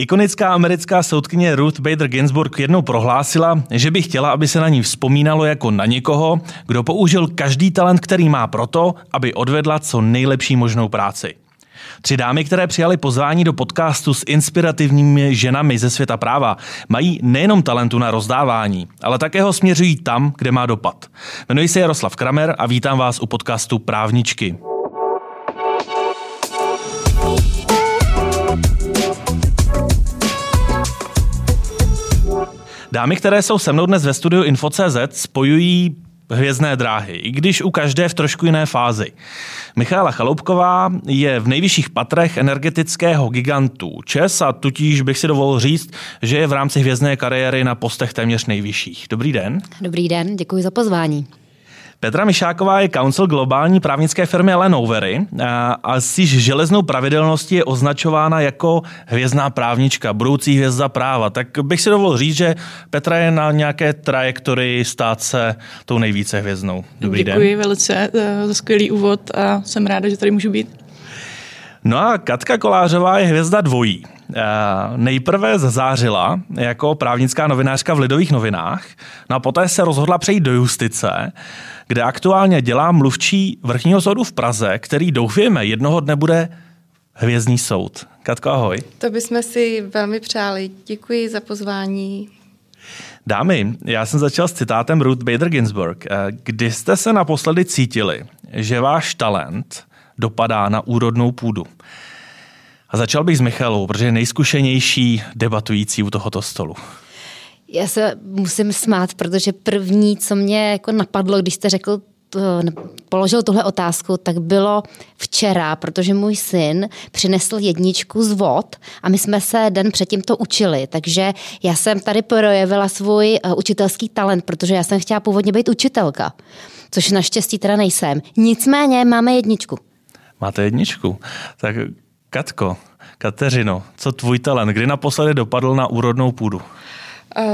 Ikonická americká soudkyně Ruth Bader Ginsburg jednou prohlásila, že by chtěla, aby se na ní vzpomínalo jako na někoho, kdo použil každý talent, který má proto, aby odvedla co nejlepší možnou práci. Tři dámy, které přijali pozvání do podcastu s inspirativními ženami ze světa práva, mají nejenom talentu na rozdávání, ale také ho směřují tam, kde má dopad. Jmenuji se Jaroslav Kramer a vítám vás u podcastu Právničky. Dámy, které jsou se mnou dnes ve studiu Info.cz, spojují hvězdné dráhy, i když u každé v trošku jiné fázi. Michála Chaloupková je v nejvyšších patrech energetického gigantu ČES a tutíž bych si dovolil říct, že je v rámci hvězdné kariéry na postech téměř nejvyšších. Dobrý den. Dobrý den, děkuji za pozvání. Petra Mišáková je council globální právnické firmy Lenovery a s již železnou pravidelností je označována jako hvězdná právnička, budoucí hvězda práva. Tak bych si dovolil říct, že Petra je na nějaké trajektorii stát se tou nejvíce hvězdnou. Dobrý Děkuji den. velice eh, za skvělý úvod a jsem ráda, že tady můžu být. No a Katka Kolářová je hvězda dvojí. Eh, nejprve zazářila jako právnická novinářka v Lidových novinách, no a poté se rozhodla přejít do justice, kde aktuálně dělá mluvčí vrchního soudu v Praze, který doufujeme jednoho dne bude hvězdný soud. Katko, ahoj. To bychom si velmi přáli. Děkuji za pozvání. Dámy, já jsem začal s citátem Ruth Bader Ginsburg. Eh, kdy jste se naposledy cítili, že váš talent dopadá na úrodnou půdu? A začal bych s Michalou, protože je nejzkušenější debatující u tohoto stolu. Já se musím smát, protože první, co mě jako napadlo, když jste řekl položil tuhle otázku, tak bylo včera, protože můj syn přinesl jedničku z vod a my jsme se den předtím to učili, takže já jsem tady projevila svůj uh, učitelský talent, protože já jsem chtěla původně být učitelka, což naštěstí teda nejsem. Nicméně máme jedničku. Máte jedničku? Tak Katko, Kateřino, co tvůj talent? Kdy naposledy dopadl na úrodnou půdu? Uh,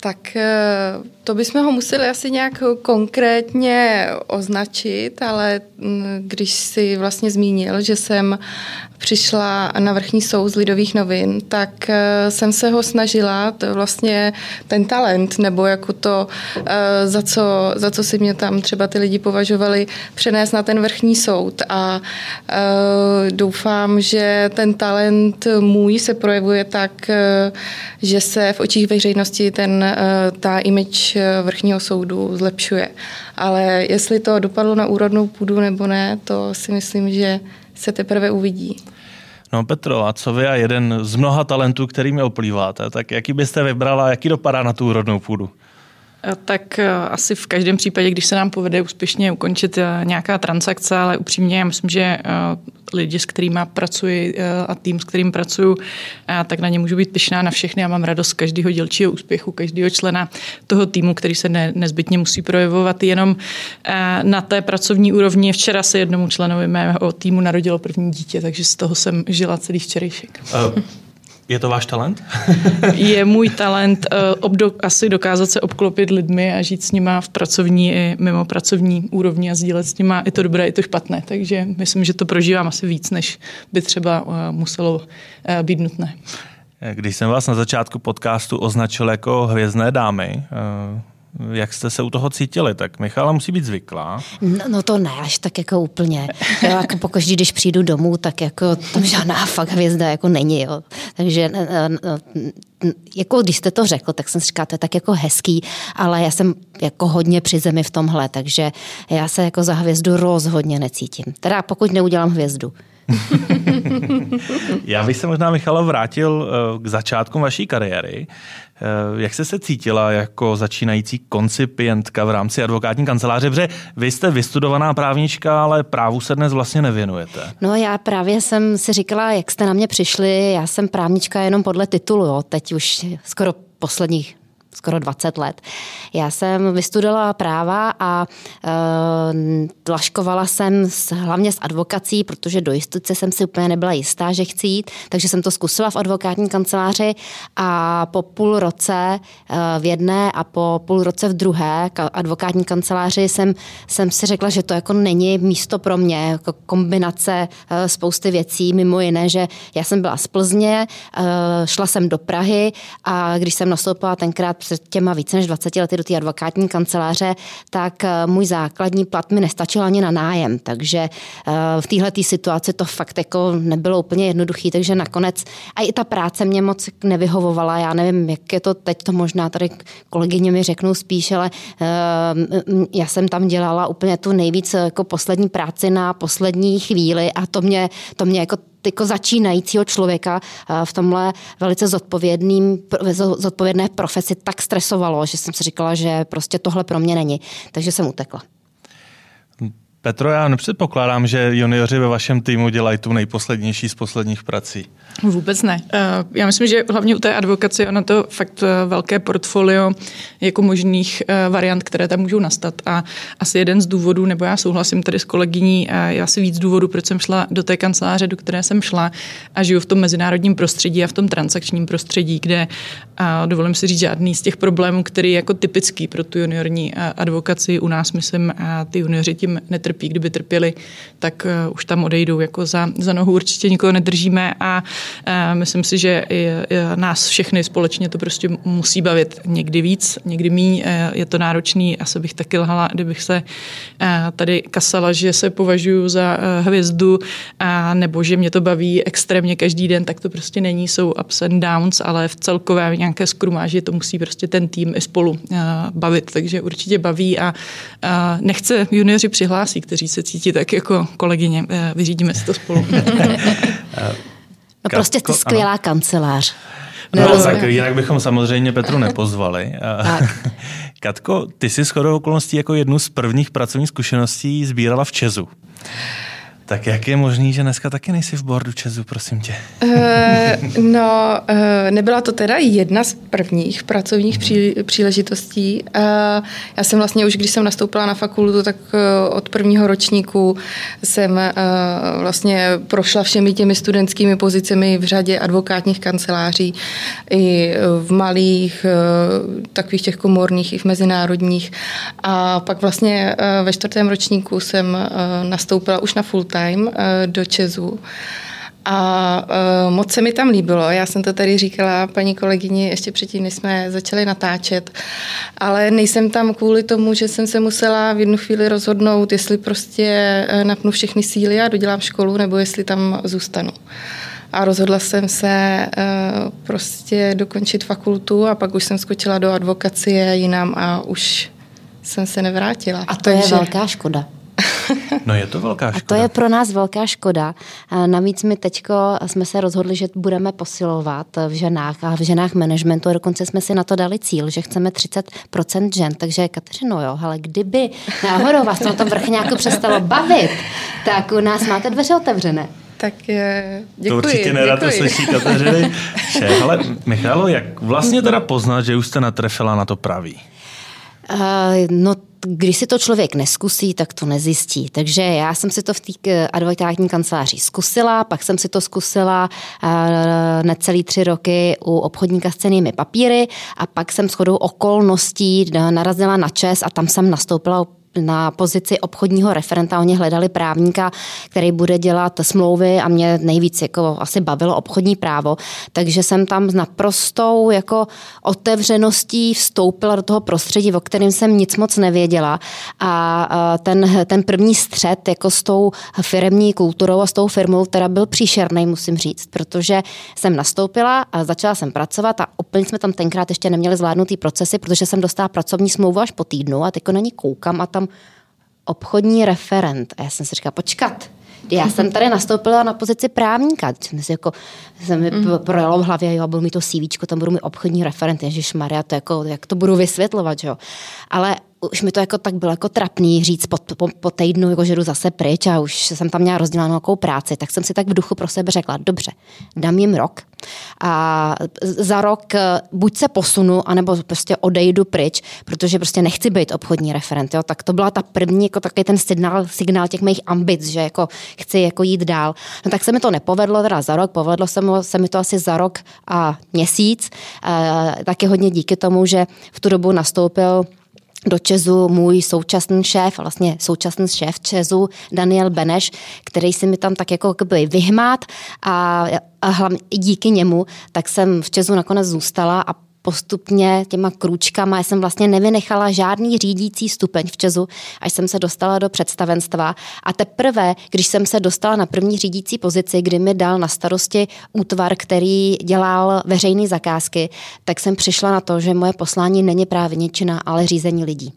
tak eh, to bychom ho museli asi nějak konkrétně označit, ale mm, když si vlastně zmínil, že jsem přišla na vrchní soud z Lidových novin, tak eh, jsem se ho snažila, to vlastně ten talent, nebo jako to, eh, za co, za co si mě tam třeba ty lidi považovali, přenést na ten vrchní soud. A doufám, že ten talent můj se projevuje tak, že se v očích veřejnosti ten Eh, ta image eh, vrchního soudu zlepšuje. Ale jestli to dopadlo na úrodnou půdu nebo ne, to si myslím, že se teprve uvidí. No Petro, a co vy a jeden z mnoha talentů, kterými oplýváte, tak jaký byste vybrala, jaký dopadá na tu úrodnou půdu? Eh, tak asi v každém případě, když se nám povede úspěšně ukončit nějaká transakce, ale upřímně, já myslím, že lidi, s kterými pracuji eh, a tým, s kterým pracuju, tak na ně můžu být pyšná na všechny a mám radost z každého dělčího úspěchu, každého člena toho týmu, který se ne, nezbytně musí projevovat jenom eh, na té pracovní úrovni. Včera se jednomu členovi mého týmu narodilo první dítě, takže z toho jsem žila celý včerejšek. Uh. Je to váš talent? je můj talent uh, obdo, asi dokázat se obklopit lidmi a žít s nima v pracovní i mimo pracovní úrovni a sdílet s nima i to dobré, i to špatné. Takže myslím, že to prožívám asi víc, než by třeba uh, muselo uh, být nutné. Když jsem vás na začátku podcastu označil jako hvězdné dámy, jak jste se u toho cítili? Tak Michala musí být zvyklá. No, no to ne, až tak jako úplně. Jo, jako pokaždý, když přijdu domů, tak jako tam žádná fakt hvězda jako není. Jo. Takže jako když jste to řekl, tak jsem si říkala, to je tak jako hezký, ale já jsem jako hodně při zemi v tomhle, takže já se jako za hvězdu rozhodně necítím. Teda pokud neudělám hvězdu. Já bych se možná, Michalo, vrátil eh, k začátku vaší kariéry. Eh, jak jste se cítila jako začínající koncipientka v rámci advokátní kanceláře? Protože vy jste vystudovaná právnička, ale právu se dnes vlastně nevěnujete. No já právě jsem si říkala, jak jste na mě přišli, já jsem právnička jenom podle titulu, jo. teď už skoro posledních skoro 20 let. Já jsem vystudovala práva a e, tlaškovala jsem s, hlavně s advokací, protože do jistoty jsem si úplně nebyla jistá, že chci jít, takže jsem to zkusila v advokátní kanceláři a po půl roce e, v jedné a po půl roce v druhé advokátní kanceláři jsem, jsem si řekla, že to jako není místo pro mě, jako kombinace e, spousty věcí, mimo jiné, že já jsem byla z Plzně, e, šla jsem do Prahy a když jsem nastoupila tenkrát před těma více než 20 lety do té advokátní kanceláře, tak eh, můj základní plat mi nestačil ani na nájem, takže eh, v téhle situaci to fakt jako nebylo úplně jednoduché, takže nakonec a i ta práce mě moc nevyhovovala, já nevím, jak je to teď, to možná tady kolegyně mi řeknou spíš, ale eh, já jsem tam dělala úplně tu nejvíc jako poslední práci na poslední chvíli a to mě, to mě jako jako začínajícího člověka v tomhle velice zodpovědným, zodpovědné profesi tak stresovalo, že jsem si říkala, že prostě tohle pro mě není. Takže jsem utekla. Petro, já nepředpokládám, že junioři ve vašem týmu dělají tu nejposlednější z posledních prací. Vůbec ne. Eh, já myslím, že hlavně u té advokace ono to fakt eh, velké portfolio jako možných eh, variant, které tam můžou nastat. A asi jeden z důvodů, nebo já souhlasím tady s kolegyní, já si víc důvodů, proč jsem šla do té kanceláře, do které jsem šla a žiju v tom mezinárodním prostředí a v tom transakčním prostředí, kde dovolím si říct žádný z těch problémů, který je jako typický pro tu juniorní advokaci. U nás, myslím, ty junioři tím netrpí. Kdyby trpěli, tak už tam odejdou jako za, za nohu. Určitě nikoho nedržíme a Myslím si, že nás všechny společně to prostě musí bavit někdy víc, někdy míň. Je to náročný, asi bych taky lhala, kdybych se tady kasala, že se považuji za hvězdu nebo že mě to baví extrémně každý den, tak to prostě není, jsou ups and downs, ale v celkové nějaké skrumáži to musí prostě ten tým i spolu bavit, takže určitě baví a nechce junioři přihlásí, kteří se cítí tak jako kolegyně. Vyřídíme si to spolu. No prostě jste skvělá ano. kancelář. No, tak jinak bychom samozřejmě Petru nepozvali. Tak. Katko, ty jsi shodou okolností jako jednu z prvních pracovních zkušeností sbírala v Česu. Tak jak je možný, že dneska taky nejsi v bordu Česu, prosím tě? Uh, no, uh, nebyla to teda jedna z prvních pracovních hmm. pří, příležitostí. Uh, já jsem vlastně už, když jsem nastoupila na fakultu, tak uh, od prvního ročníku jsem uh, vlastně prošla všemi těmi studentskými pozicemi v řadě advokátních kanceláří, i v malých, uh, takových těch komorních, i v mezinárodních. A pak vlastně uh, ve čtvrtém ročníku jsem uh, nastoupila už na full time eh, do Česu. A uh, moc se mi tam líbilo. Já jsem to tady říkala paní kolegyni ještě předtím, než jsme začali natáčet. Ale nejsem tam kvůli tomu, že jsem se musela v jednu chvíli rozhodnout, jestli prostě eh, napnu všechny síly a dodělám školu, nebo jestli tam zůstanu. A rozhodla jsem se uh, prostě dokončit fakultu a pak už jsem skočila do advokacie jinam a už jsem se nevrátila. A to Takže... je velká škoda. No je to velká škoda. A to je pro nás velká škoda. Navíc my teďko jsme se rozhodli, že budeme posilovat v ženách a v ženách managementu. Dokonce jsme si na to dali cíl, že chceme 30% žen. Takže Kateřino, jo, ale kdyby náhodou vás to na tom vrchňáku přestalo bavit, tak u nás máte dveře otevřené. Tak děkuji. To určitě nerad to slyší Kateřiny. Ale Michalo, jak vlastně teda poznat, že už jste natrefila na to pravý? Uh, no když si to člověk neskusí, tak to nezjistí. Takže já jsem si to v té advokátní kanceláři zkusila, pak jsem si to zkusila necelý tři roky u obchodníka s cenými papíry a pak jsem shodou okolností narazila na ČES a tam jsem nastoupila na pozici obchodního referenta. Oni hledali právníka, který bude dělat smlouvy a mě nejvíc jako asi bavilo obchodní právo. Takže jsem tam s naprostou jako otevřeností vstoupila do toho prostředí, o kterém jsem nic moc nevěděla. A ten, ten první střed jako s tou firmní kulturou a s tou firmou teda byl příšerný, musím říct, protože jsem nastoupila a začala jsem pracovat a úplně jsme tam tenkrát ještě neměli zvládnutý procesy, protože jsem dostala pracovní smlouvu až po týdnu a teď na ní koukám a tam obchodní referent. A já jsem si říkala, počkat, já jsem tady nastoupila na pozici právníka. Jsem si jako, jsem mi mm. projelo v hlavě, jo, budu mi to CV, tam budu mi obchodní referent, Ježíš Maria, to jako, jak to budu vysvětlovat, jo. Ale už mi to jako tak bylo jako trapný říct po, po, po týdnu, jako že jdu zase pryč a už jsem tam měla rozdělanou nějakou práci, tak jsem si tak v duchu pro sebe řekla, dobře, dám jim rok a za rok eh, buď se posunu, anebo prostě odejdu pryč, protože prostě nechci být obchodní referent. Jo? Tak to byla ta první, jako takový ten signál, signál těch mých ambic, že jako chci jako jít dál. No tak se mi to nepovedlo teda za rok, povedlo se mi, se mi to asi za rok a měsíc. E, taky hodně díky tomu, že v tu dobu nastoupil do Česu můj současný šéf, vlastně současný šéf Česu, Daniel Beneš, který si mi tam tak jako vyhmát a, a hlavně díky němu, tak jsem v Česu nakonec zůstala a postupně těma krůčkama. Já jsem vlastně nevynechala žádný řídící stupeň v Česu, až jsem se dostala do představenstva. A teprve, když jsem se dostala na první řídící pozici, kdy mi dal na starosti útvar, který dělal veřejné zakázky, tak jsem přišla na to, že moje poslání není právě něčina, ale řízení lidí.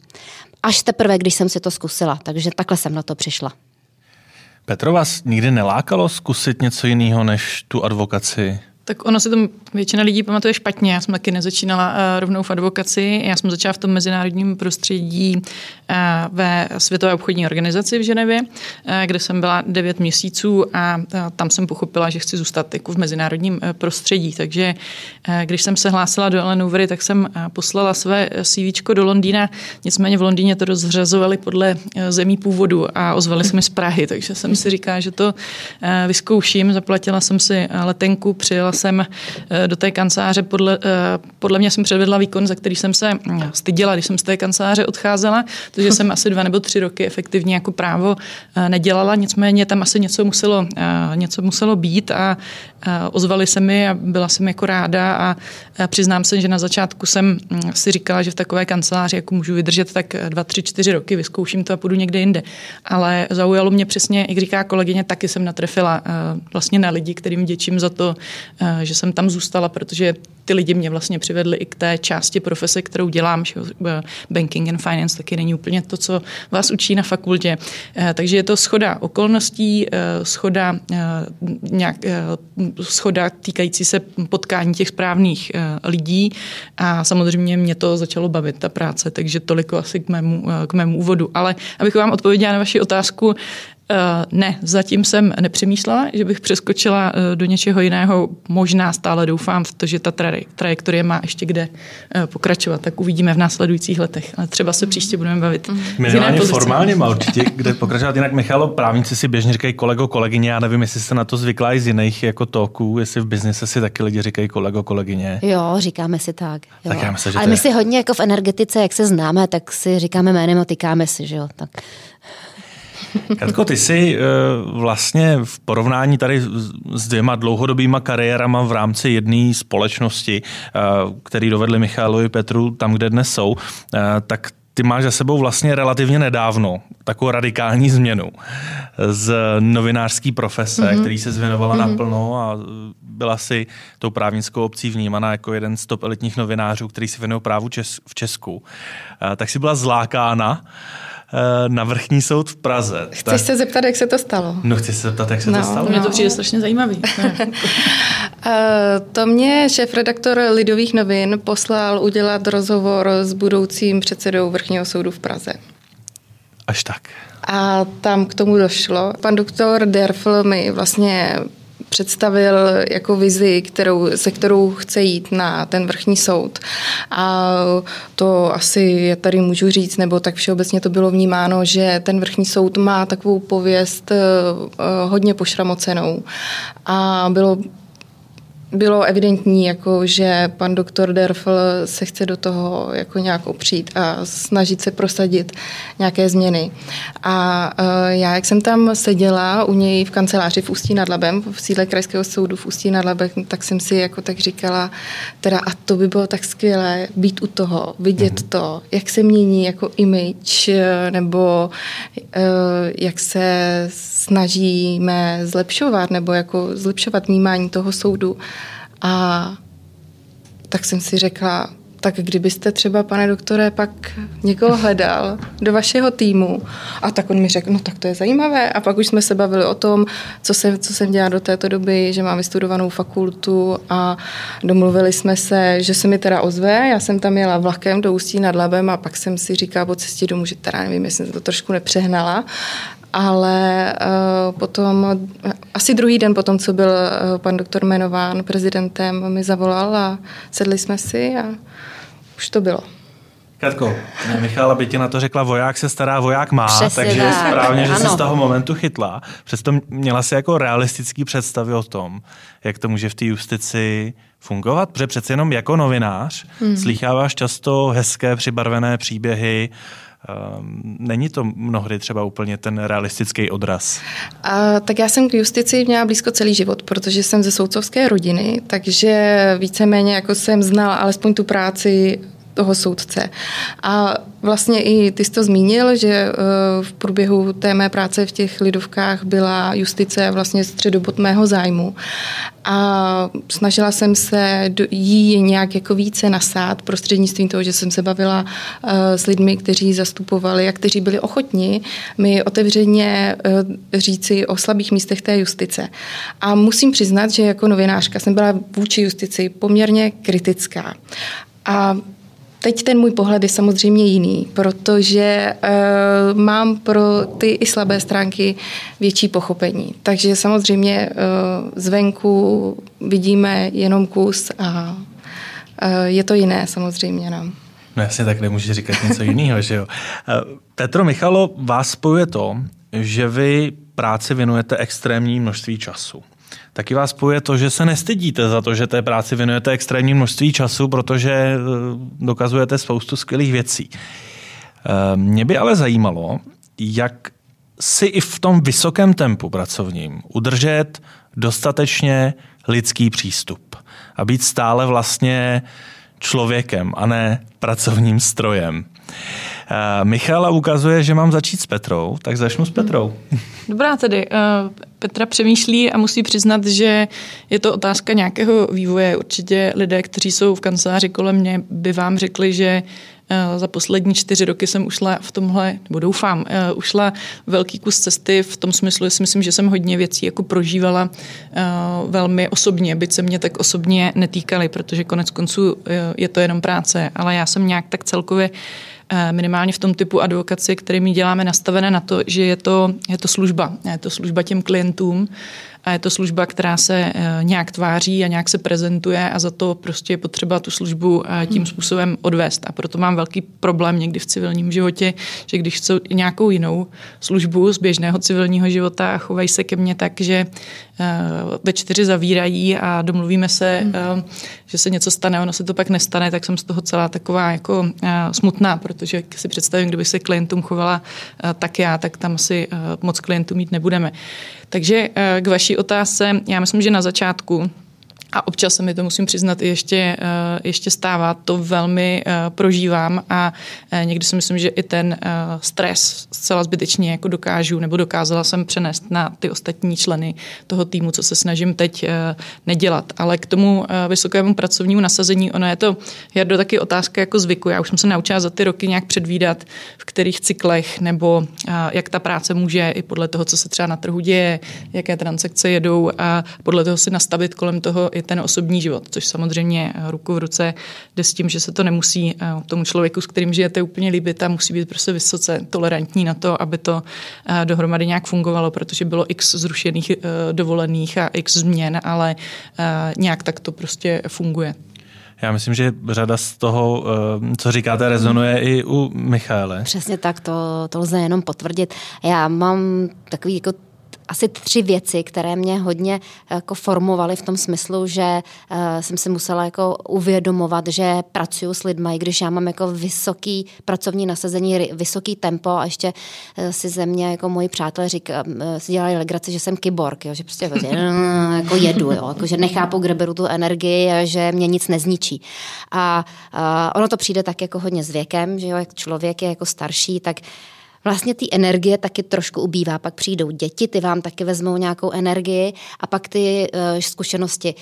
Až teprve, když jsem si to zkusila. Takže takhle jsem na to přišla. Petro, vás nikdy nelákalo zkusit něco jiného než tu advokaci? Tak ono si to většina lidí pamatuje špatně. Já jsem taky nezačínala uh, rovnou v advokaci. Já jsem začala v tom mezinárodním prostředí uh, ve Světové obchodní organizaci v Ženevě, uh, kde jsem byla 9 měsíců a tam jsem pochopila, že chci zůstat jako v mezinárodním prostředí. Takže když jsem se hlásila do Ellen tak jsem poslala své CV do Londýna. Nicméně v Londýně to rozřazovali podle zemí původu a ozvali mi z Prahy, takže jsem si říkala, že to vyzkouším. Zaplatila jsem si letenku, přijela jsem eh, do té kanceláře, podle, eh, podle mě jsem předvedla výkon, za který jsem se hm, styděla, když jsem z té kanceláře odcházela, protože jsem asi dva nebo tři roky efektivně jako právo eh, nedělala, nicméně tam asi něco muselo, něco muselo být a ozvali se mi a byla jsem jako ráda a přiznám se, že na začátku jsem hm, si říkala, že v takové kanceláři jako můžu vydržet tak dva, tři, čtyři roky, vyzkouším to a půjdu někde jinde. Ale zaujalo mě přesně, jak říká kolegyně, taky jsem natrefila vlastně na lidi, kterým děčím za to, že jsem tam zůstala, protože ty lidi mě vlastně přivedli i k té části profese, kterou dělám, že banking and finance taky není úplně to, co vás učí na fakultě. Eh, takže je to schoda okolností, eh, schoda, eh, nějak, schoda týkající se potkání těch správných lidí a samozřejmě mě to začalo bavit, ta práce, takže toliko asi k mému, k mému úvodu. Ale abych vám odpověděla na vaši otázku, ne, zatím jsem nepřemýšlela, že bych přeskočila do něčeho jiného. Možná stále doufám v to, že ta trajektorie má ještě kde uh, pokračovat. Tak uvidíme v následujících letech. Ale třeba se příště budeme bavit. Mm. Minimálně formálně má určitě kde pokračovat. Jinak Michalo, právníci si běžně říkají kolego, kolegyně. Já nevím, jestli se na to zvykla i z jiných jako toků, jestli v biznise si taky lidi říkají kolego, kolegyně. Jo, říkáme si tak. Jo. tak já myslím, že Ale my je... si hodně jako v energetice, jak se známe, tak si říkáme jménem a tykáme si, že jo. Tak. Katko, ty jsi eh, vlastně v porovnání tady s dvěma dlouhodobýma kariérama v rámci jedné společnosti, eh, který dovedli Michalovi Petru tam, kde dnes jsou, eh, tak ty máš za sebou vlastně relativně nedávno takovou radikální změnu z novinářské profese, mm-hmm. který se zvěnovala mm-hmm. naplno a byla si tou právnickou obcí vnímaná jako jeden z top elitních novinářů, který se věnuje právu v Česku. Tak si byla zlákána na vrchní soud v Praze. Chceš tak... se zeptat, jak se to stalo? No, chci se zeptat, jak se no, to stalo. Mě to přijde strašně zajímavý. Eh, to mě šéf-redaktor Lidových novin poslal udělat rozhovor s budoucím předsedou vrchního soudu v Praze. Až tak. A tam k tomu došlo. Pan doktor Derfl mi vlastně představil jako vizi, kterou, se kterou chce jít na ten vrchní soud. A to asi já tady můžu říct, nebo tak všeobecně to bylo vnímáno, že ten vrchní soud má takovou pověst eh, hodně pošramocenou. A bylo bylo evidentní, jako, že pan doktor Derfl se chce do toho jako nějak opřít a snažit se prosadit nějaké změny. A uh, já, jak jsem tam seděla u něj v kanceláři v Ústí nad Labem, v sídle Krajského soudu v Ústí nad Labem, tak jsem si jako tak říkala, teda a to by bylo tak skvělé být u toho, vidět mm-hmm. to, jak se mění jako image, nebo uh, jak se snažíme zlepšovat, nebo jako zlepšovat vnímání toho soudu. A tak jsem si řekla, tak kdybyste třeba, pane doktore, pak někoho hledal do vašeho týmu a tak on mi řekl, no tak to je zajímavé. A pak už jsme se bavili o tom, co jsem, co jsem dělala do této doby, že mám vystudovanou fakultu a domluvili jsme se, že se mi teda ozve, já jsem tam jela vlakem do Ústí nad Labem a pak jsem si říkala po cestě domů, že teda nevím, jestli jsem to trošku nepřehnala, ale uh, potom, asi druhý den potom, co byl uh, pan doktor jmenován prezidentem, mi zavolal a sedli jsme si a už to bylo. Katko, Michala by ti na to řekla, voják se stará, voják má, Přesně takže tak. správně, že Ano. jsi z toho momentu chytla. Přesto měla si jako realistický představy o tom, jak to může v té justici fungovat, protože přece jenom jako novinář hmm. slýcháváš často hezké přibarvené příběhy, není to mnohdy třeba úplně ten realistický odraz? A, tak já jsem k justici měla blízko celý život, protože jsem ze soudcovské rodiny, takže víceméně jako jsem znala alespoň tu práci toho soudce. A vlastně i ty jsi to zmínil, že eh, v průběhu té mé práce v těch lidovkách byla justice vlastně středobod mého zájmu. A snažila jsem se jí nějak jako více nasát prostřednictvím toho, že jsem se bavila eh, s lidmi, kteří zastupovali a kteří byli ochotni mi otevřeně eh, říci o slabých místech té justice. A musím přiznat, že jako novinářka jsem byla vůči justici poměrně kritická. A Teď ten můj pohled je samozřejmě jiný, protože uh, mám pro ty i slabé stránky větší pochopení. Takže samozřejmě uh, zvenku vidíme jenom kus a uh, je to jiné samozřejmě nám. No jasně, tak nemůžeš říkat něco jiného, že jo. Petro Michalo, vás spojuje to, že vy práci věnujete extrémní množství času. Taky vás spojuje to, že se nestydíte za to, že té práci věnujete extrémní množství času, protože eh, dokazujete spoustu skvělých věcí. Eh, Mě by ale zajímalo, jak si i v tom vysokém tempu pracovním udržet dostatečně lidský přístup a být stále vlastně člověkem a ne pracovním strojem. Michala ukazuje, že mám začít s Petrou, tak začnu s Petrou. Dobrá tedy. eh, Petra přemýšlí a musí přiznat, že je to otázka nějakého vývoje. Určitě lidé, kteří jsou v kanceláři kolem mě, by vám řekli, že za poslední čtyři roky jsem ušla v tomhle, nebo doufám, eh, ušla velký kus cesty v tom smyslu, že si myslím, že jsem hodně věcí jako prožívala eh, velmi osobně, byť se mě tak osobně netýkaly, protože konec konců eh, je to jenom práce, ale já jsem nějak tak celkově eh, minimálně v tom typu advokaci, který my děláme, nastavené na to, že je to, je to služba. Je to služba těm klientům a je to služba, která se eh, nějak tváří a nějak se prezentuje a za to prostě je potřeba tu službu eh, tím způsobem odvést. A proto mám velký problém někdy v civilním životě, že když chci nějakou jinou službu z běžného civilního života a chovají se ke mně tak, že eh, ve čtyři zavírají a domluvíme se, eh, že se něco stane, ono se to pak nestane, tak jsem z toho celá taková jako eh, smutná, protože si představím, kdyby se klientům chovala eh, tak já, tak tam asi eh, moc klientů mít nebudeme. Takže eh, k vaší otázce, já myslím, že na začátku a občas se mi to musím přiznat ještě, eh, ještě stává, to velmi eh, prožívám a eh, někdy si myslím, že i ten stres zcela zbytečně jako dokážu nebo dokázala jsem přenést na ty ostatní členy toho týmu, co se snažím teď nedělat. Ale k tomu vysokému pracovnímu nasazení, ono je to, Jardo, taky otázka jako zvyku. Já už jsem se naučila za ty roky nějak předvídat, v kterých cyklech nebo jak ta práce může i podle toho, co se třeba na trhu děje, jaké transakce jedou a podle toho si nastavit kolem toho i ten osobní život, což samozřejmě ruku v ruce jde s tím, že se to nemusí eh, tomu člověku, s kterým žijete, úplně líbit a musí být prostě vysoce tolerantní na to, aby to eh, dohromady nějak fungovalo, protože bylo x zrušených eh, dovolených a x změn, ale nějak tak to prostě funguje. Já myslím, že řada z toho, co říkáte, rezonuje i u Michaele. Přesně tak, to, to lze jenom potvrdit. Já mám takový jako asi tři věci, které mě hodně jako formovaly v tom smyslu, že uh, jsem si musela jako uvědomovat, že pracuji s lidmi, když já mám jako vysoký pracovní nasazení, vysoký tempo a ještě uh, si ze mě jako moji přátelé říká, uh, si dělali legraci, že jsem kyborg, jo, že prostě jako, uh, jako jedu, jo, jako, že nechápu, kde beru tu energii a že mě nic nezničí. A uh, ono to přijde tak jako hodně s věkem, že jo, jak člověk je jako starší, tak vlastně ty energie taky trošku ubývá. Pak přijdou děti, ty vám taky vezmou nějakou energii a pak ty uh, zkušenosti.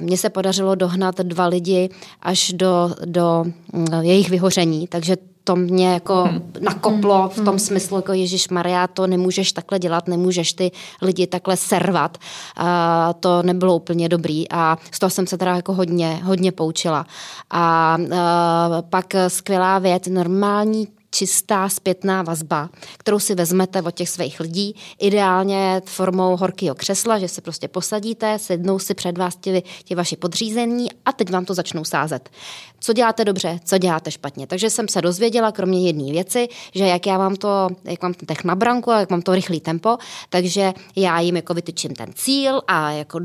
Mně se podařilo dohnat dva lidi až do, do uh, jejich vyhoření, takže to mě jako hmm. nakoplo v tom hmm. smyslu, jako Ježíš Maria, to nemůžeš takhle dělat, nemůžeš ty lidi takhle servat. A to nebylo úplně dobrý a z toho jsem se teda jako hodně, hodně poučila. A, a pak skvělá věc, normální čistá zpětná vazba, kterou si vezmete od těch svých lidí, ideálně formou horkého křesla, že se prostě posadíte, sednou si před vás ti, ti vaši podřízení a teď vám to začnou sázet. Co děláte dobře, co děláte špatně. Takže jsem se dozvěděla, kromě jedné věci, že jak já mám to, jak mám ten tech na branku a jak mám to rychlý tempo, takže já jim jako vytyčím ten cíl a jako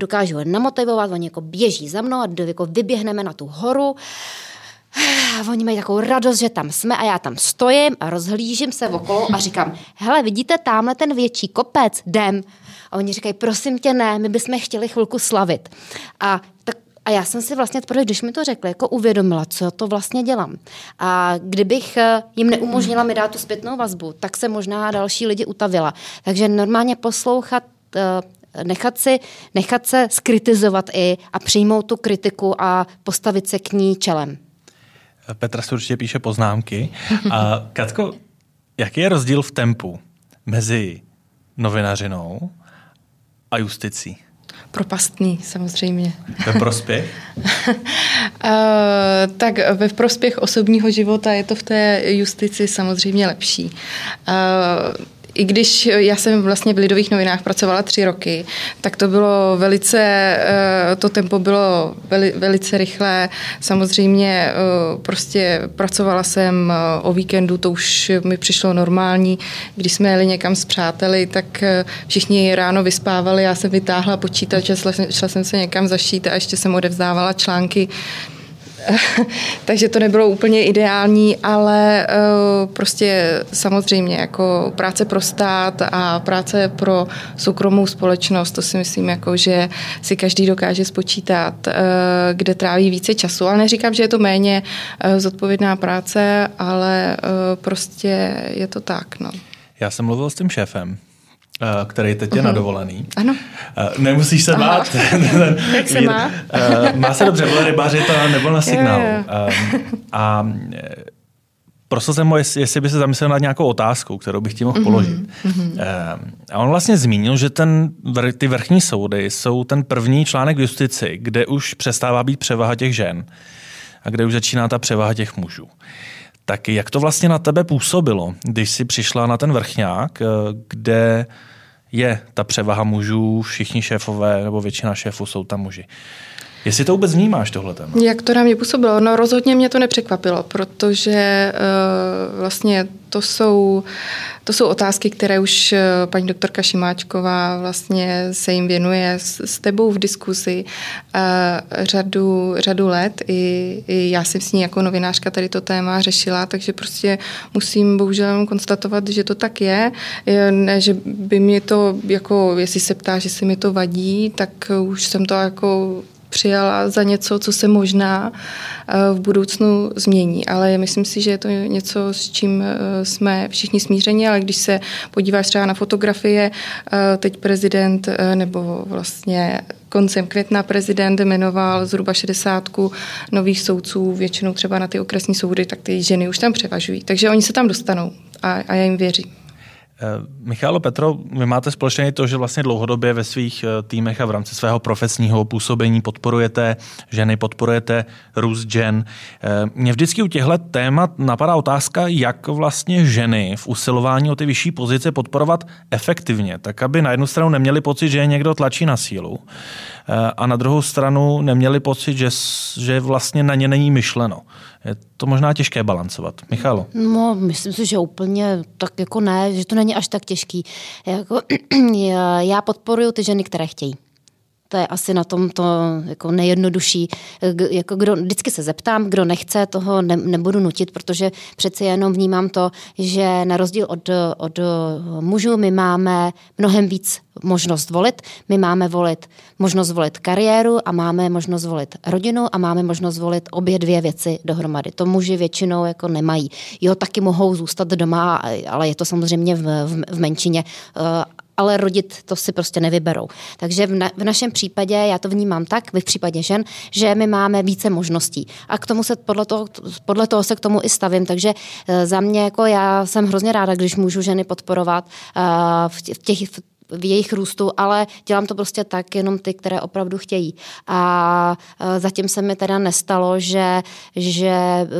dokážu je namotivovat, oni jako běží za mnou a jako vyběhneme na tu horu oni mají takovou radost, že tam jsme a já tam stojím a rozhlížím se okolo a říkám, hele, vidíte tamhle ten větší kopec, jdem. A oni říkají, prosím tě, ne, my bychom chtěli chvilku slavit. A tak a já jsem si vlastně, protože když mi to řekli, jako uvědomila, co to vlastně dělám. A kdybych eh, jim neumožnila mi dát tu zpětnou vazbu, tak se možná další lidi utavila. Takže normálně poslouchat eh, nechat, si, nechat se skritizovat i a přijmout tu kritiku a postavit se k ní čelem. Petra si určitě píše poznámky. A Katko, jaký je rozdíl v tempu mezi novinařinou a justicí? Propastný, samozřejmě. Ve prospěch? uh, tak ve prospěch osobního života je to v té justici samozřejmě lepší. Uh, i když já jsem vlastně v Lidových novinách pracovala tři roky, tak to bylo velice, eh, to tempo bylo velice rychlé. Samozřejmě eh, prostě pracovala jsem eh, o víkendu, to už mi přišlo normální. Když jsme jeli někam s přáteli, tak všichni ráno vyspávali, já jsem vytáhla počítač a šla jsem se někam zašít a ještě jsem odevzdávala články takže to nebylo úplně ideální, ale uh, prostě samozřejmě jako práce pro stát a práce pro soukromou společnost, to si myslím, jako, že si každý dokáže spočítat, uh, kde tráví více času. Ale neříkám, že je to méně uh, zodpovědná práce, ale prostě je to tak. No. Já jsem mluvil s tím šéfem Eh, který teď je uh-huh. nadovolený. Ano. Eh, nemusíš se bát. Jak se má? Eh, má se dobře, byl rybaři, to nebyl na signál. A prosil jsem ho, jestli, jestli by se zamyslel nad nějakou otázkou, kterou bych ti mohl položit. Uh-huh. A on vlastně zmínil, že ten, ty vrchní soudy jsou ten první článek v justici, kde už přestává být převaha těch žen a kde už začíná ta převaha těch mužů. Tak jak to vlastně na tebe působilo, když jsi přišla na ten vrchňák, kde je ta převaha mužů, všichni šéfové nebo většina šéfů jsou tam muži. Jestli to vůbec vnímáš tohle téma? Jak to na mě působilo? No rozhodně mě to nepřekvapilo, protože uh, vlastně to jsou, to jsou otázky, které už eh, paní doktorka Šimáčková vlastně se jim věnuje s, s tebou v diskuzi uh, řadu, řadu let. I, I já jsem s ní jako novinářka tady to téma řešila, takže prostě musím bohužel konstatovat, že to tak je. Ne, že by mě to, jako jestli se ptá, že se mi to vadí, tak už jsem to jako přijala za něco, co se možná eh, v budoucnu změní. Ale myslím si, že je to něco, s čím eh, jsme všichni smířeni, ale když se podíváš třeba na fotografie, eh, teď prezident nebo vlastně koncem května prezident jmenoval zhruba 60 nových soudců, většinou třeba na ty okresní soudy, tak ty ženy už tam převažují. Takže oni se tam dostanou a, a já jim věřím. Eh, Michálo Petro, vy máte společně to, že vlastně dlouhodobě ve svých eh, týmech a v rámci svého profesního působení podporujete ženy, podporujete růst žen. Eh, mě vždycky u těchto témat napadá otázka, jak vlastně ženy v usilování o ty vyšší pozice podporovat efektivně, tak aby na jednu stranu neměli pocit, že je někdo tlačí na sílu a na druhou stranu neměli pocit, že, že vlastně na ně není myšleno. Je to možná těžké balancovat. Michalo? No, myslím si, že úplně tak jako ne, že to není až tak těžký. Jako, já podporuji ty ženy, které chtějí. To je asi na tom to jako nejjednodušší. Jako kdo, vždycky se zeptám, kdo nechce, toho ne, nebudu nutit, protože přeci jenom vnímám to, že na rozdíl od, od mužů my máme mnohem víc možnost volit. My máme volit možnost volit kariéru a máme možnost volit rodinu a máme možnost volit obě dvě věci dohromady. To muži většinou jako nemají. Jo, taky mohou zůstat doma, ale je to samozřejmě v, v, v menšině ale rodit to si prostě nevyberou. Takže v, na, v našem případě, já to vnímám tak, v případě žen, že my máme více možností. A k tomu se podle toho, podle toho se k tomu i stavím. Takže eh, za mě, jako já jsem hrozně ráda, když můžu ženy podporovat uh, v těch, v v jejich růstu, ale dělám to prostě tak, jenom ty, které opravdu chtějí. A zatím se mi teda nestalo, že, že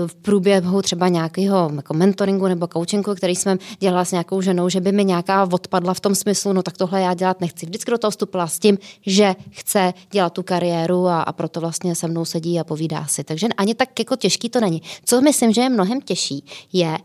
v průběhu třeba nějakého jako mentoringu nebo coachingu, který jsem dělala s nějakou ženou, že by mi nějaká odpadla v tom smyslu, no tak tohle já dělat nechci. Vždycky do toho vstupila s tím, že chce dělat tu kariéru a, a proto vlastně se mnou sedí a povídá si. Takže ani tak jako těžký to není. Co myslím, že je mnohem těžší, je, uh,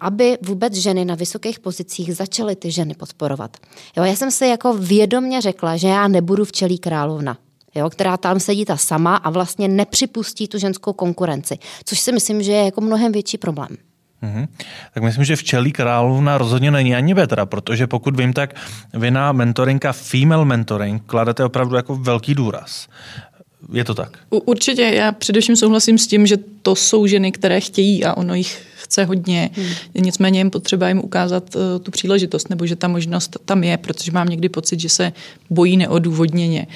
aby vůbec ženy na vysokých pozicích začaly ty ženy podporovat. Jo, já jsem si jako vědomně řekla, že já nebudu včelí královna. Jo, která tam sedí ta sama a vlastně nepřipustí tu ženskou konkurenci, což si myslím, že je jako mnohem větší problém. Mm-hmm. Tak myslím, že včelí královna rozhodně není ani Petra, protože pokud vím, tak vy na mentorinka female mentoring kladete opravdu jako velký důraz. Je to tak? Určitě, já především souhlasím s tím, že to jsou ženy, které chtějí a ono jich chce hodně. Hmm. Nicméně jim potřeba jim ukázat uh, tu příležitost, nebo že ta možnost tam je, protože mám někdy pocit, že se bojí neodůvodněně.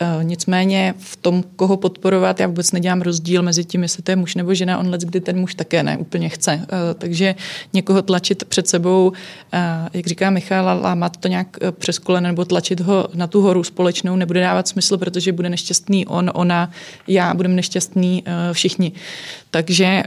Uh, nicméně v tom, koho podporovat, já vůbec nedělám rozdíl mezi tím, jestli to je muž nebo žena, on let, kdy ten muž také ne úplně chce. Uh, takže někoho tlačit před sebou, jak říká Michal, lámat to nějak přes koleno nebo tlačit ho na tu horu společnou nebude dávat smysl, protože bude nešťastný on, ona, já, budeme nešťastný všichni. Takže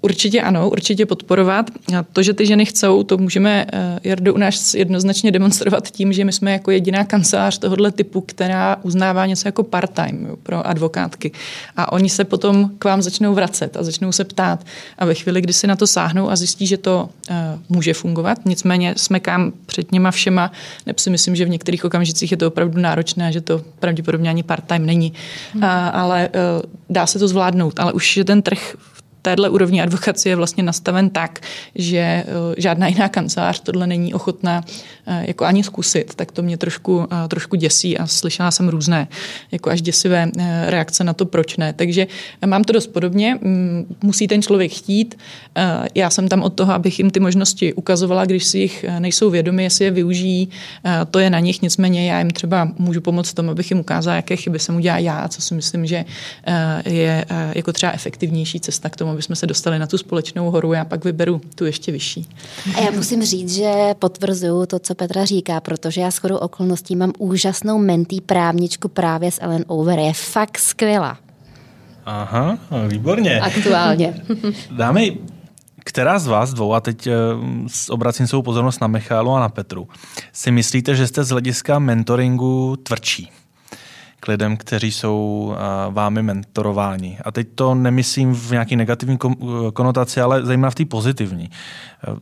určitě ano, určitě podporovat. To, že ty ženy chcou, to můžeme eh, Jardo u nás jednoznačně demonstrovat tím, že my jsme jako jediná kancelář tohohle typu, která uznává něco jako part-time pro advokátky. A oni se potom k vám začnou vracet a začnou se ptát. A ve chvíli, kdy si na to sáhnou a zjistí, že to uh, může fungovat, nicméně smekám před něma všema, nebo si myslím, že v některých okamžicích je to opravdu náročné, že to pravděpodobně ani part-time není. Hmm. Uh, ale uh, dá se to zvládnout. Ale už je ten trh téhle úrovni advokacie je vlastně nastaven tak, že eh, žádná jiná kancelář tohle není ochotná eh, jako ani zkusit, tak to mě trošku, eh, trošku děsí a slyšela jsem různé jako až děsivé reakce na to, proč ne. Takže mám to dost podobně, mm, musí ten člověk chtít. Já jsem tam od toho, abych jim ty možnosti ukazovala, když si jich nejsou vědomi, jestli je využijí, to je na nich, nicméně já jim třeba můžu pomoct tomu, abych jim ukázala, jaké chyby jsem udělala já co si myslím, že je jako třeba efektivnější cesta k tomu, aby jsme se dostali na tu společnou horu, já pak vyberu tu ještě vyšší. A já musím říct, že potvrzuju to, co Petra říká, protože já shodou okolností mám úžasnou mentý právničku právě s Ellen Over. Je fakt skvělá. Aha, výborně. Aktuálně. Dámy, která z vás dvou, a teď eh, obracím svou pozornost na Michálu a na Petru, si myslíte, že jste z hlediska mentoringu tvrdší? K lidem, kteří jsou vámi mentorováni. A teď to nemyslím v nějaký negativní konotaci, ale zejména v té pozitivní.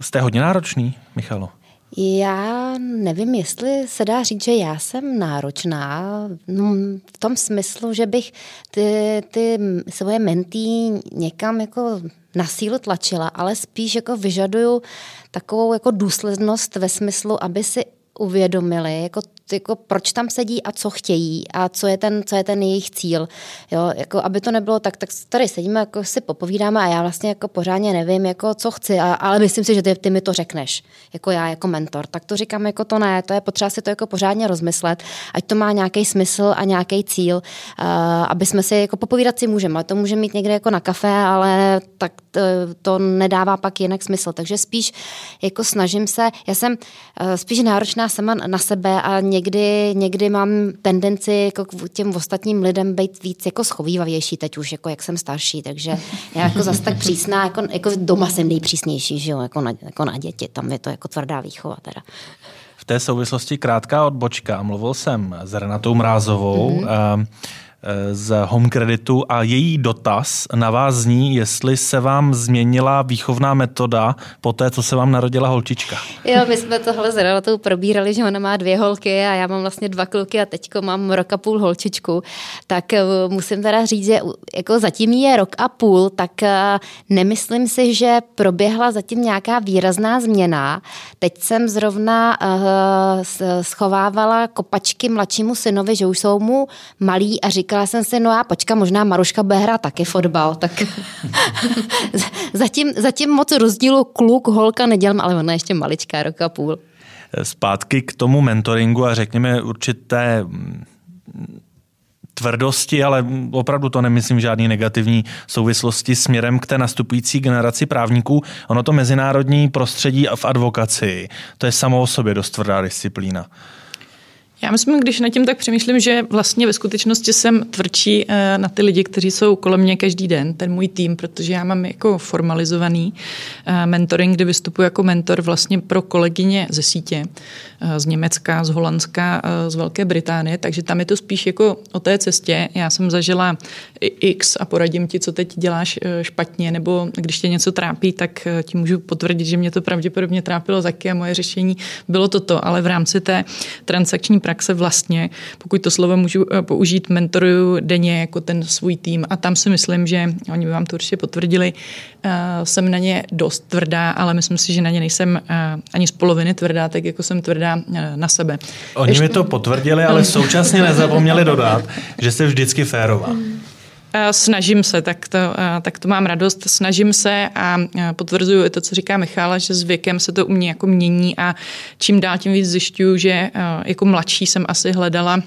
Jste hodně náročný, Michalo? Já nevím, jestli se dá říct, že já jsem náročná no, v tom smyslu, že bych ty, ty svoje mentý někam jako na sílu tlačila, ale spíš jako vyžaduju takovou jako důslednost ve smyslu, aby si uvědomili, jako jako proč tam sedí a co chtějí a co je ten, co je ten jejich cíl. Jo, jako aby to nebylo tak, tak tady sedíme, jako si popovídáme a já vlastně jako pořádně nevím, jako co chci, a, ale myslím si, že ty, ty mi to řekneš, jako já, jako mentor. Tak to říkám, jako to ne, to je potřeba si to jako pořádně rozmyslet, ať to má nějaký smysl a nějaký cíl, uh, aby jsme si, jako popovídat si můžeme, to můžeme mít někde jako na kafe, ale tak to, to nedává pak jinak smysl. Takže spíš jako snažím se, já jsem uh, spíš náročná sama na sebe a někdy, někdy mám tendenci jako k těm ostatním lidem být víc jako schovývavější teď už, jako jak jsem starší, takže já jako zase tak přísná, jako, jako doma jsem nejpřísnější, že jo, jako na, jako na děti, tam je to jako tvrdá výchova teda. V té souvislosti krátká odbočka. Mluvil jsem s Renatou Mrázovou, mm-hmm. Eh, z Home Creditu a její dotaz na vás zní, jestli se vám změnila výchovná metoda po té, co se vám narodila holčička. Jo, my jsme tohle s Renatou probírali, že ona má dvě holky a já mám vlastně dva kluky a teďko mám rok a půl holčičku. Tak eh, musím teda říct, že jako zatím je rok a půl, tak nemyslím si, že proběhla zatím nějaká výrazná změna. Teď jsem zrovna schovávala kopačky mladšímu synovi, že už jsou mu malí a říkala jsem si, no já počka, možná Maruška bude hrát taky fotbal, tak zatím, zatím moc rozdílu kluk, holka nedělám, ale ona je ještě maličká, rok a půl. Zpátky k tomu mentoringu a řekněme určité mm, tvrdosti, ale opravdu to nemyslím žádný negativní souvislosti směrem k té nastupující generaci právníků. Ono to mezinárodní prostředí v advokaci, to je samo o sobě dost tvrdá disciplína. Já myslím, když nad tím tak přemýšlím, že vlastně ve skutečnosti jsem tvrdší eh, na ty lidi, kteří jsou kolem mě každý den, ten můj tým, protože já mám jako formalizovaný eh, mentoring, kde vystupuji jako mentor vlastně pro kolegyně ze sítě, eh, z Německa, z Holandska, z Velké Británie, takže tam je to spíš jako o té cestě. Já jsem zažila X a poradím ti, co teď děláš špatně, nebo když tě něco trápí, tak ti můžu potvrdit, že mě to pravděpodobně trápilo taky a moje řešení bylo toto, ale v rámci té transakční praxe vlastně, pokud to slovo můžu eh, použít, mentoruju denně jako ten svůj tým a tam si myslím, že oni by vám to určitě potvrdili, eh, jsem na ně dost tvrdá, ale myslím si, že na ně nejsem eh, ani z poloviny tvrdá, tak jako jsem tvrdá na sebe. Oni Ještě... mi to potvrdili, ale současně nezapomněli dodat, že jste vždycky férová. Snažím se, tak to, tak to mám radost. Snažím se a potvrzuju to, co říká Michála, že s věkem se to u mě jako mění a čím dál tím víc zjišťuju, že jako mladší jsem asi hledala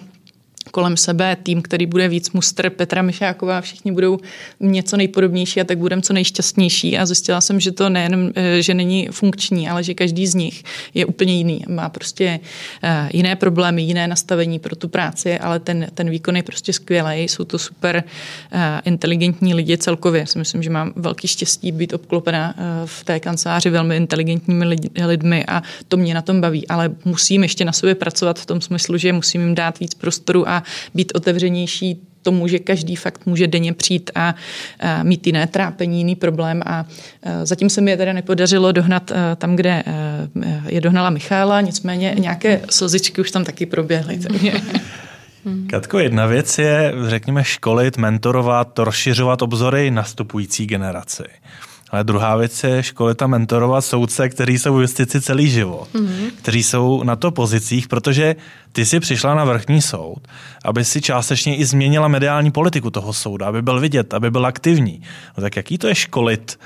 kolem sebe tým, který bude víc mustr Petra Mišáková, všichni budou něco nejpodobnější a tak budeme co nejšťastnější a zjistila jsem, že to nejen, eh, že není funkční, ale že každý z nich je úplně jiný. Má prostě eh, jiné problémy, jiné nastavení pro tu práci, ale ten, ten výkon je prostě skvělý. Jsou to super eh, inteligentní lidi celkově. Si myslím, že mám velký štěstí být obklopená v té kanceláři velmi inteligentními lidmi a to mě na tom baví, ale musím ještě na sobě pracovat v tom smyslu, že musím jim dát víc prostoru a být otevřenější tomu, že každý fakt může denně přijít a, a mít jiné trápení, jiný problém a, a zatím se mi je teda nepodařilo dohnat a, tam, kde a, je dohnala Michála, nicméně nějaké slzičky už tam taky proběhly. Katko, jedna věc je, řekněme, školit, mentorovat, rozšiřovat obzory nastupující generaci. Ale druhá věc je školit a mentorovat soudce, kteří jsou v justici celý život, mm-hmm. kteří jsou na to pozicích, protože ty si přišla na vrchní soud, aby si částečně i změnila mediální politiku toho souda, aby byl vidět, aby byl aktivní. No tak jaký to je školit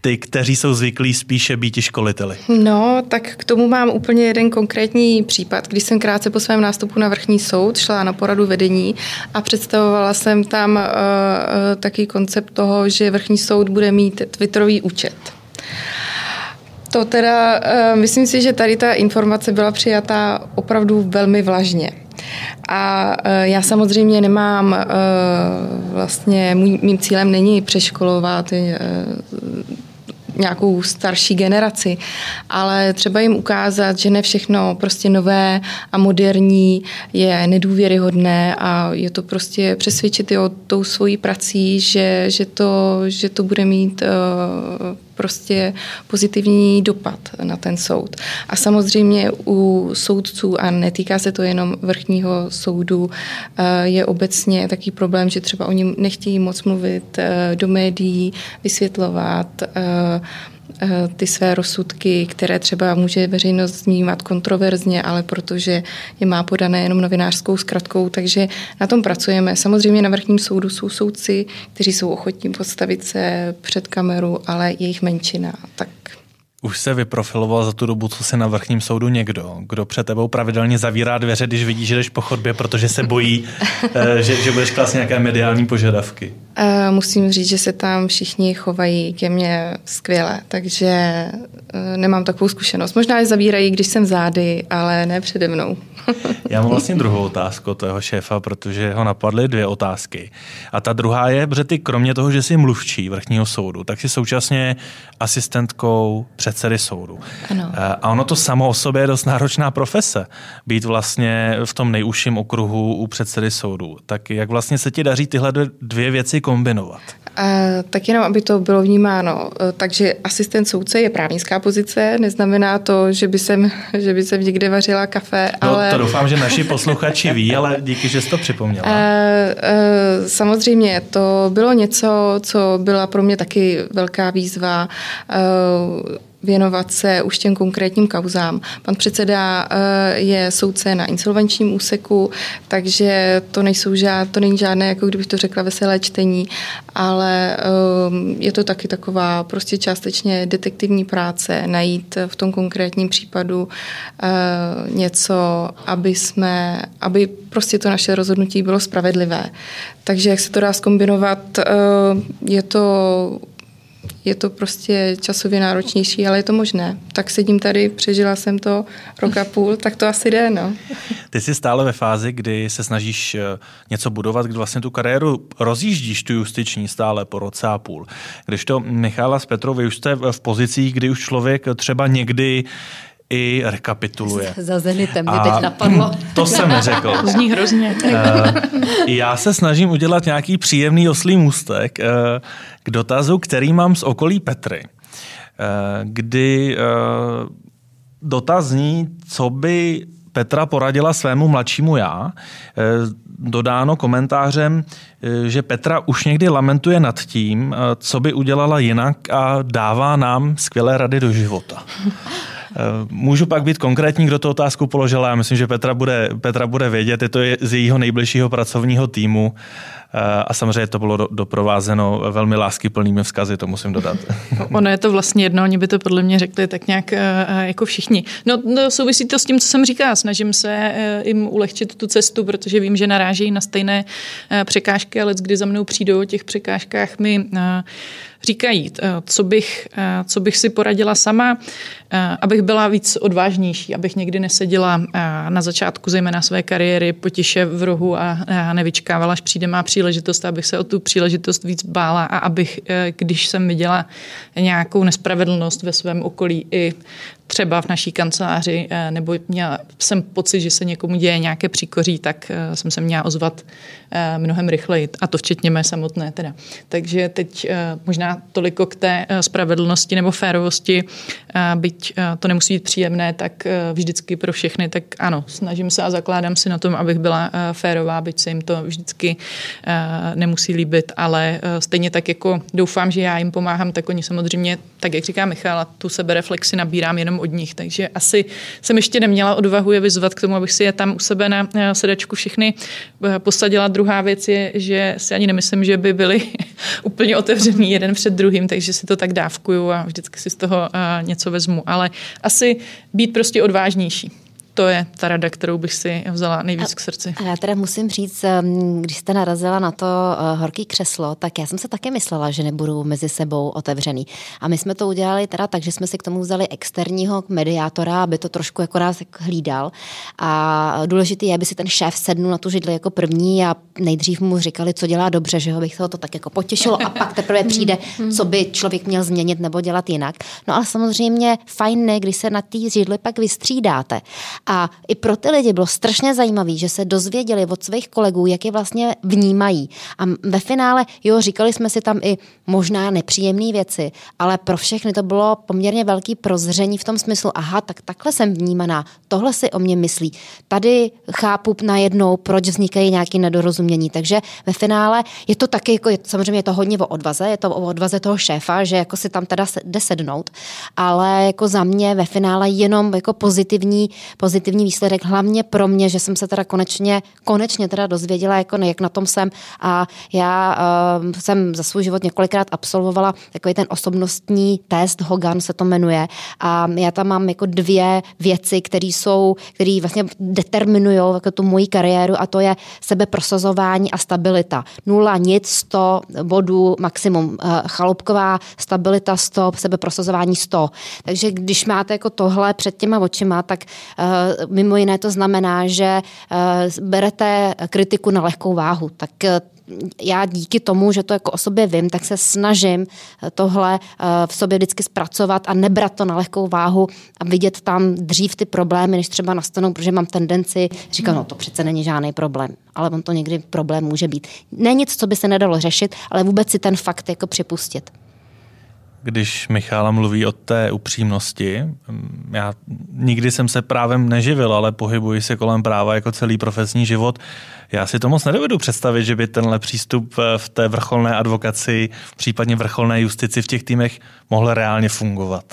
ty, kteří jsou zvyklí spíše být školiteli? No, tak k tomu mám úplně jeden konkrétní případ. Když jsem krátce po svém nástupu na vrchní soud šla na poradu vedení a představovala jsem tam uh, uh, taký koncept toho, že vrchní soud bude mít Twitterový účet. To teda, uh, myslím si, že tady ta informace byla přijatá opravdu velmi vlažně. A já samozřejmě nemám, vlastně mým cílem není přeškolovat nějakou starší generaci, ale třeba jim ukázat, že ne všechno prostě nové a moderní je nedůvěryhodné a je to prostě přesvědčit o tou svojí prací, že, že, to, že to bude mít uh, prostě pozitivní dopad na ten soud. A samozřejmě u soudců, a netýká se to jenom vrchního soudu, eh, je obecně taký problém, že třeba oni nechtějí moc mluvit eh, do médií, vysvětlovat eh, ty své rozsudky, které třeba může veřejnost vnímat kontroverzně, ale protože je má podané jenom novinářskou zkratkou, takže na tom pracujeme. Samozřejmě na vrchním soudu jsou soudci, kteří jsou ochotní postavit se před kameru, ale jejich menšina. Tak už se vyprofiloval za tu dobu, co se na vrchním soudu někdo, kdo před tebou pravidelně zavírá dveře, když vidí, že jdeš po chodbě, protože se bojí, eh, že, že budeš klást nějaké mediální požadavky? Uh, musím říct, že se tam všichni chovají ke mně skvěle, takže uh, nemám takovou zkušenost. Možná je zavírají, když jsem zády, ale ne přede mnou. Já mám vlastně druhou otázku toho šéfa, protože ho napadly dvě otázky. A ta druhá je, že ty kromě toho, že jsi mluvčí vrchního soudu, tak jsi současně asistentkou předsedy soudu. Ano. Eh, a ono to samo o sobě je dost náročná profese, být vlastně v tom nejužším okruhu u předsedy soudu. Tak jak vlastně se ti daří tyhle dvě věci kombinovat? tak jenom, aby to bylo vnímáno. E, takže asistent soudce je právnická pozice, neznamená to, že by jsem, že by jsem někde vařila kafe, no, ale... to doufám, že naši posluchači ví, ale díky, že jsi to připomněla. Uh, uh, samozřejmě, to bylo něco, co byla pro mě taky velká výzva. Uh, věnovat se už těm konkrétním kauzám. Pan předseda eh, je soudce na insolvenčním úseku, takže to, nejsou žád, to není žádné, jako kdybych to řekla, veselé čtení, ale ehm, je to taky taková prostě částečně detektivní práce, najít v tom konkrétním případu eh, něco, aby jsme, aby prostě to naše rozhodnutí bylo spravedlivé. Takže jak se to dá zkombinovat, eh, je to je to prostě časově náročnější, ale je to možné. Tak sedím tady, přežila jsem to rok a půl, tak to asi jde, no. Ty jsi stále ve fázi, kdy se snažíš eh, něco budovat, kdy vlastně tu kariéru rozjíždíš, tu justiční stále po roce a půl. Když to Michála s Petrou, vy už jste v pozicích, kdy už člověk třeba někdy i rekapituluje. Za Zenitem mě teď napadlo. To jsem neřekl. Zní hrozně. Uh, já se snažím udělat nějaký příjemný oslý můstek uh, k dotazu, který mám z okolí Petry. Uh, kdy dotaz zní, co by Petra poradila svému mladšímu já, dodáno komentářem, že Petra už někdy lamentuje nad tím, co by udělala jinak a dává nám skvělé rady do života. Eh, můžu pak být konkrétní, kdo tu otázku položila. Já myslím, že Petra bude, Petra bude vědět. Je to z jejího nejbližšího pracovního týmu. Eh, a samozřejmě to bylo doprovázeno velmi láskyplnými vzkazy, to musím dodat. Ono je to vlastně jedno, oni by to podle mě řekli tak nějak eh, jako všichni. No, no souvisí to s tím, co jsem říkala. Snažím se jim ulehčit tu cestu, protože vím, že narážejí na stejné překážky, ale kdy za mnou přijdou o těch překážkách mi říkají, eh, co bych, eh, co bych si poradila sama, eh, abych byla víc odvážnější, abych někdy neseděla na začátku zejména své kariéry potiše v rohu a nevyčkávala, až přijde má příležitost, abych se o tu příležitost víc bála a abych, když jsem viděla nějakou nespravedlnost ve svém okolí i třeba v naší kanceláři, eh, nebo měla jsem pocit, že se někomu děje nějaké příkoří, tak eh, jsem se měla ozvat eh, mnohem rychleji, a to včetně mé samotné teda. Takže teď možná toliko k té spravedlnosti nebo férovosti, byť to nemusí být příjemné, tak vždycky pro všechny, tak ano, snažím se a zakládám si na tom, abych byla férová, byť se jim to vždycky nemusí líbit, ale stejně tak jako doufám, že já jim pomáhám, tak oni samozřejmě, tak jak říká Michal, tu sebereflexi nabírám jenom od nich. Takže asi jsem ještě neměla odvahu je vyzvat k tomu, abych si je tam u sebe na sedačku všechny eh, posadila. Druhá věc je, že si ani nemyslím, že by byli úplně otevřený jeden před druhým, takže si to tak dávkuju a vždycky si z toho eh, něco vezmu. Ale asi být prostě odvážnější to je ta rada, kterou bych si vzala nejvíc a, k srdci. A já teda musím říct, když jste narazila na to uh, horký křeslo, tak já jsem se také myslela, že nebudou mezi sebou otevřený. A my jsme to udělali teda tak, že jsme si k tomu vzali externího mediátora, aby to trošku jako nás hlídal. A důležité je, aby si ten šéf sednul na tu židli jako první a nejdřív mu říkali, co dělá dobře, že ho bych to tak jako potěšilo a pak teprve přijde, co by člověk měl změnit nebo dělat jinak. No ale samozřejmě fajn ne, když se na té židli pak vystřídáte. A i pro ty lidi bylo strašně zajímavé, že se dozvěděli od svých kolegů, jak je vlastně vnímají. A ve finále, jo, říkali jsme si tam i možná nepříjemné věci, ale pro všechny to bylo poměrně velký prozření v tom smyslu, aha, tak takhle jsem vnímaná, tohle si o mě myslí. Tady chápu najednou, proč vznikají nějaké nedorozumění. Takže ve finále je to taky, jako, samozřejmě je to hodně o odvaze, je to o odvaze toho šéfa, že jako si tam teda jde sednout, ale jako za mě ve finále jenom jako pozitivní, pozitivní pozitivní výsledek, hlavně pro mě, že jsem se teda konečně, konečně teda dozvěděla, jako jak na tom jsem a já uh, jsem za svůj život několikrát absolvovala takový ten osobnostní test, Hogan se to jmenuje a já tam mám jako dvě věci, které jsou, které vlastně determinují jako tu moji kariéru a to je sebeprosazování a stabilita. Nula, nic, 100 bodů maximum. Uh, chalupková stabilita 100, sebeprosazování 100. Takže když máte jako tohle před těma očima, tak uh, mimo jiné to znamená, že berete kritiku na lehkou váhu. Tak já díky tomu, že to jako o sobě vím, tak se snažím tohle v sobě vždycky zpracovat a nebrat to na lehkou váhu a vidět tam dřív ty problémy, než třeba nastanou, protože mám tendenci říkat, no to přece není žádný problém, ale on to někdy problém může být. Není nic, co by se nedalo řešit, ale vůbec si ten fakt jako připustit když Michála mluví o té upřímnosti. Já nikdy jsem se právem neživil, ale pohybuji se kolem práva jako celý profesní život. Já si to moc nedovedu představit, že by tenhle přístup v té vrcholné advokaci, případně vrcholné justici v těch týmech mohl reálně fungovat.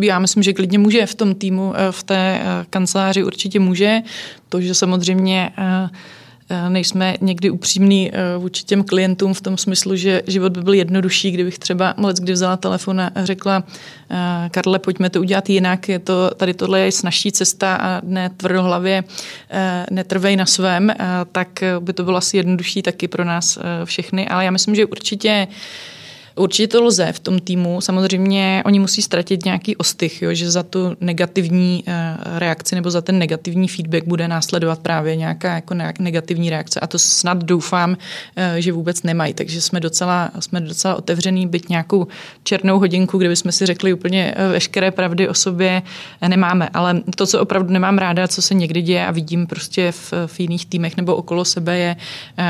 Já myslím, že klidně může v tom týmu, eh, v té eh, kanceláři určitě může. To, že samozřejmě Eh, nejsme někdy upřímní eh, vůči těm klientům v tom smyslu, že život by byl jednodušší, kdybych třeba moc kdy vzala telefon a řekla eh, Karle, pojďme to udělat jinak, je to, tady tohle je snažší cesta a ne tvrdohlavě netrvej na svém, tak by to bylo asi jednodušší taky pro nás všechny, ale já myslím, že určitě Určitě to lze v tom týmu. Samozřejmě oni musí ztratit nějaký ostych, jo, že za tu negativní eh, reakci nebo za ten negativní feedback bude následovat právě nějaká jako negativní reakce. A to snad doufám, eh, že vůbec nemají. Takže jsme docela, jsme docela otevřený, byť nějakou černou hodinku, kde bychom si řekli úplně eh, veškeré pravdy o sobě nemáme. Ale to, co opravdu nemám ráda, co se někdy děje a vidím prostě v, v jiných týmech nebo okolo sebe, je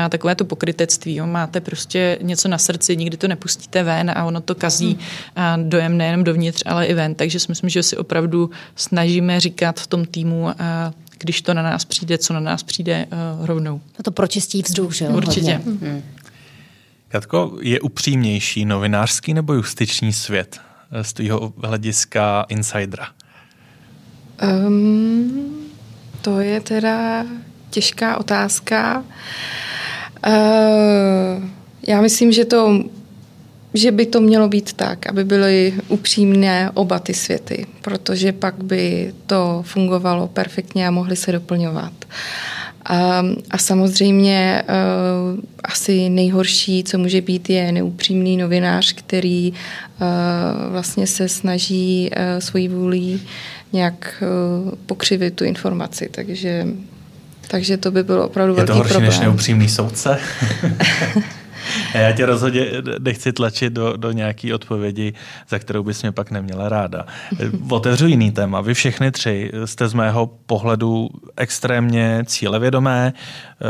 takové to pokrytectví. Jo. Máte prostě něco na srdci, nikdy to nepustíte pustíte ven a ono to kazí hmm. dojem nejenom dovnitř, ale i ven. Takže si myslím, že si opravdu snažíme říkat v tom týmu, když to na nás přijde, co na nás přijde rovnou. To pročistí vzduch, že jo? Určitě. Hmm. Katko, je upřímnější novinářský nebo justiční svět eh, z tvého hlediska insidera? Um, to je teda těžká otázka. Uh, já myslím, že to že by to mělo být tak, aby byly upřímné oba ty světy, protože pak by to fungovalo perfektně a mohly se doplňovat. A, a samozřejmě uh, asi nejhorší, co může být, je neupřímný novinář, který uh, vlastně se snaží uh, svojí vůlí nějak uh, pokřivit tu informaci. Takže, takže to by bylo opravdu je velký problém. Je to horší problém. než neupřímný soudce? Já tě rozhodně nechci tlačit do, do nějaké odpovědi, za kterou bys mě pak neměla ráda. Otevřu jiný téma. Vy všechny tři jste z mého pohledu extrémně cílevědomé, eh,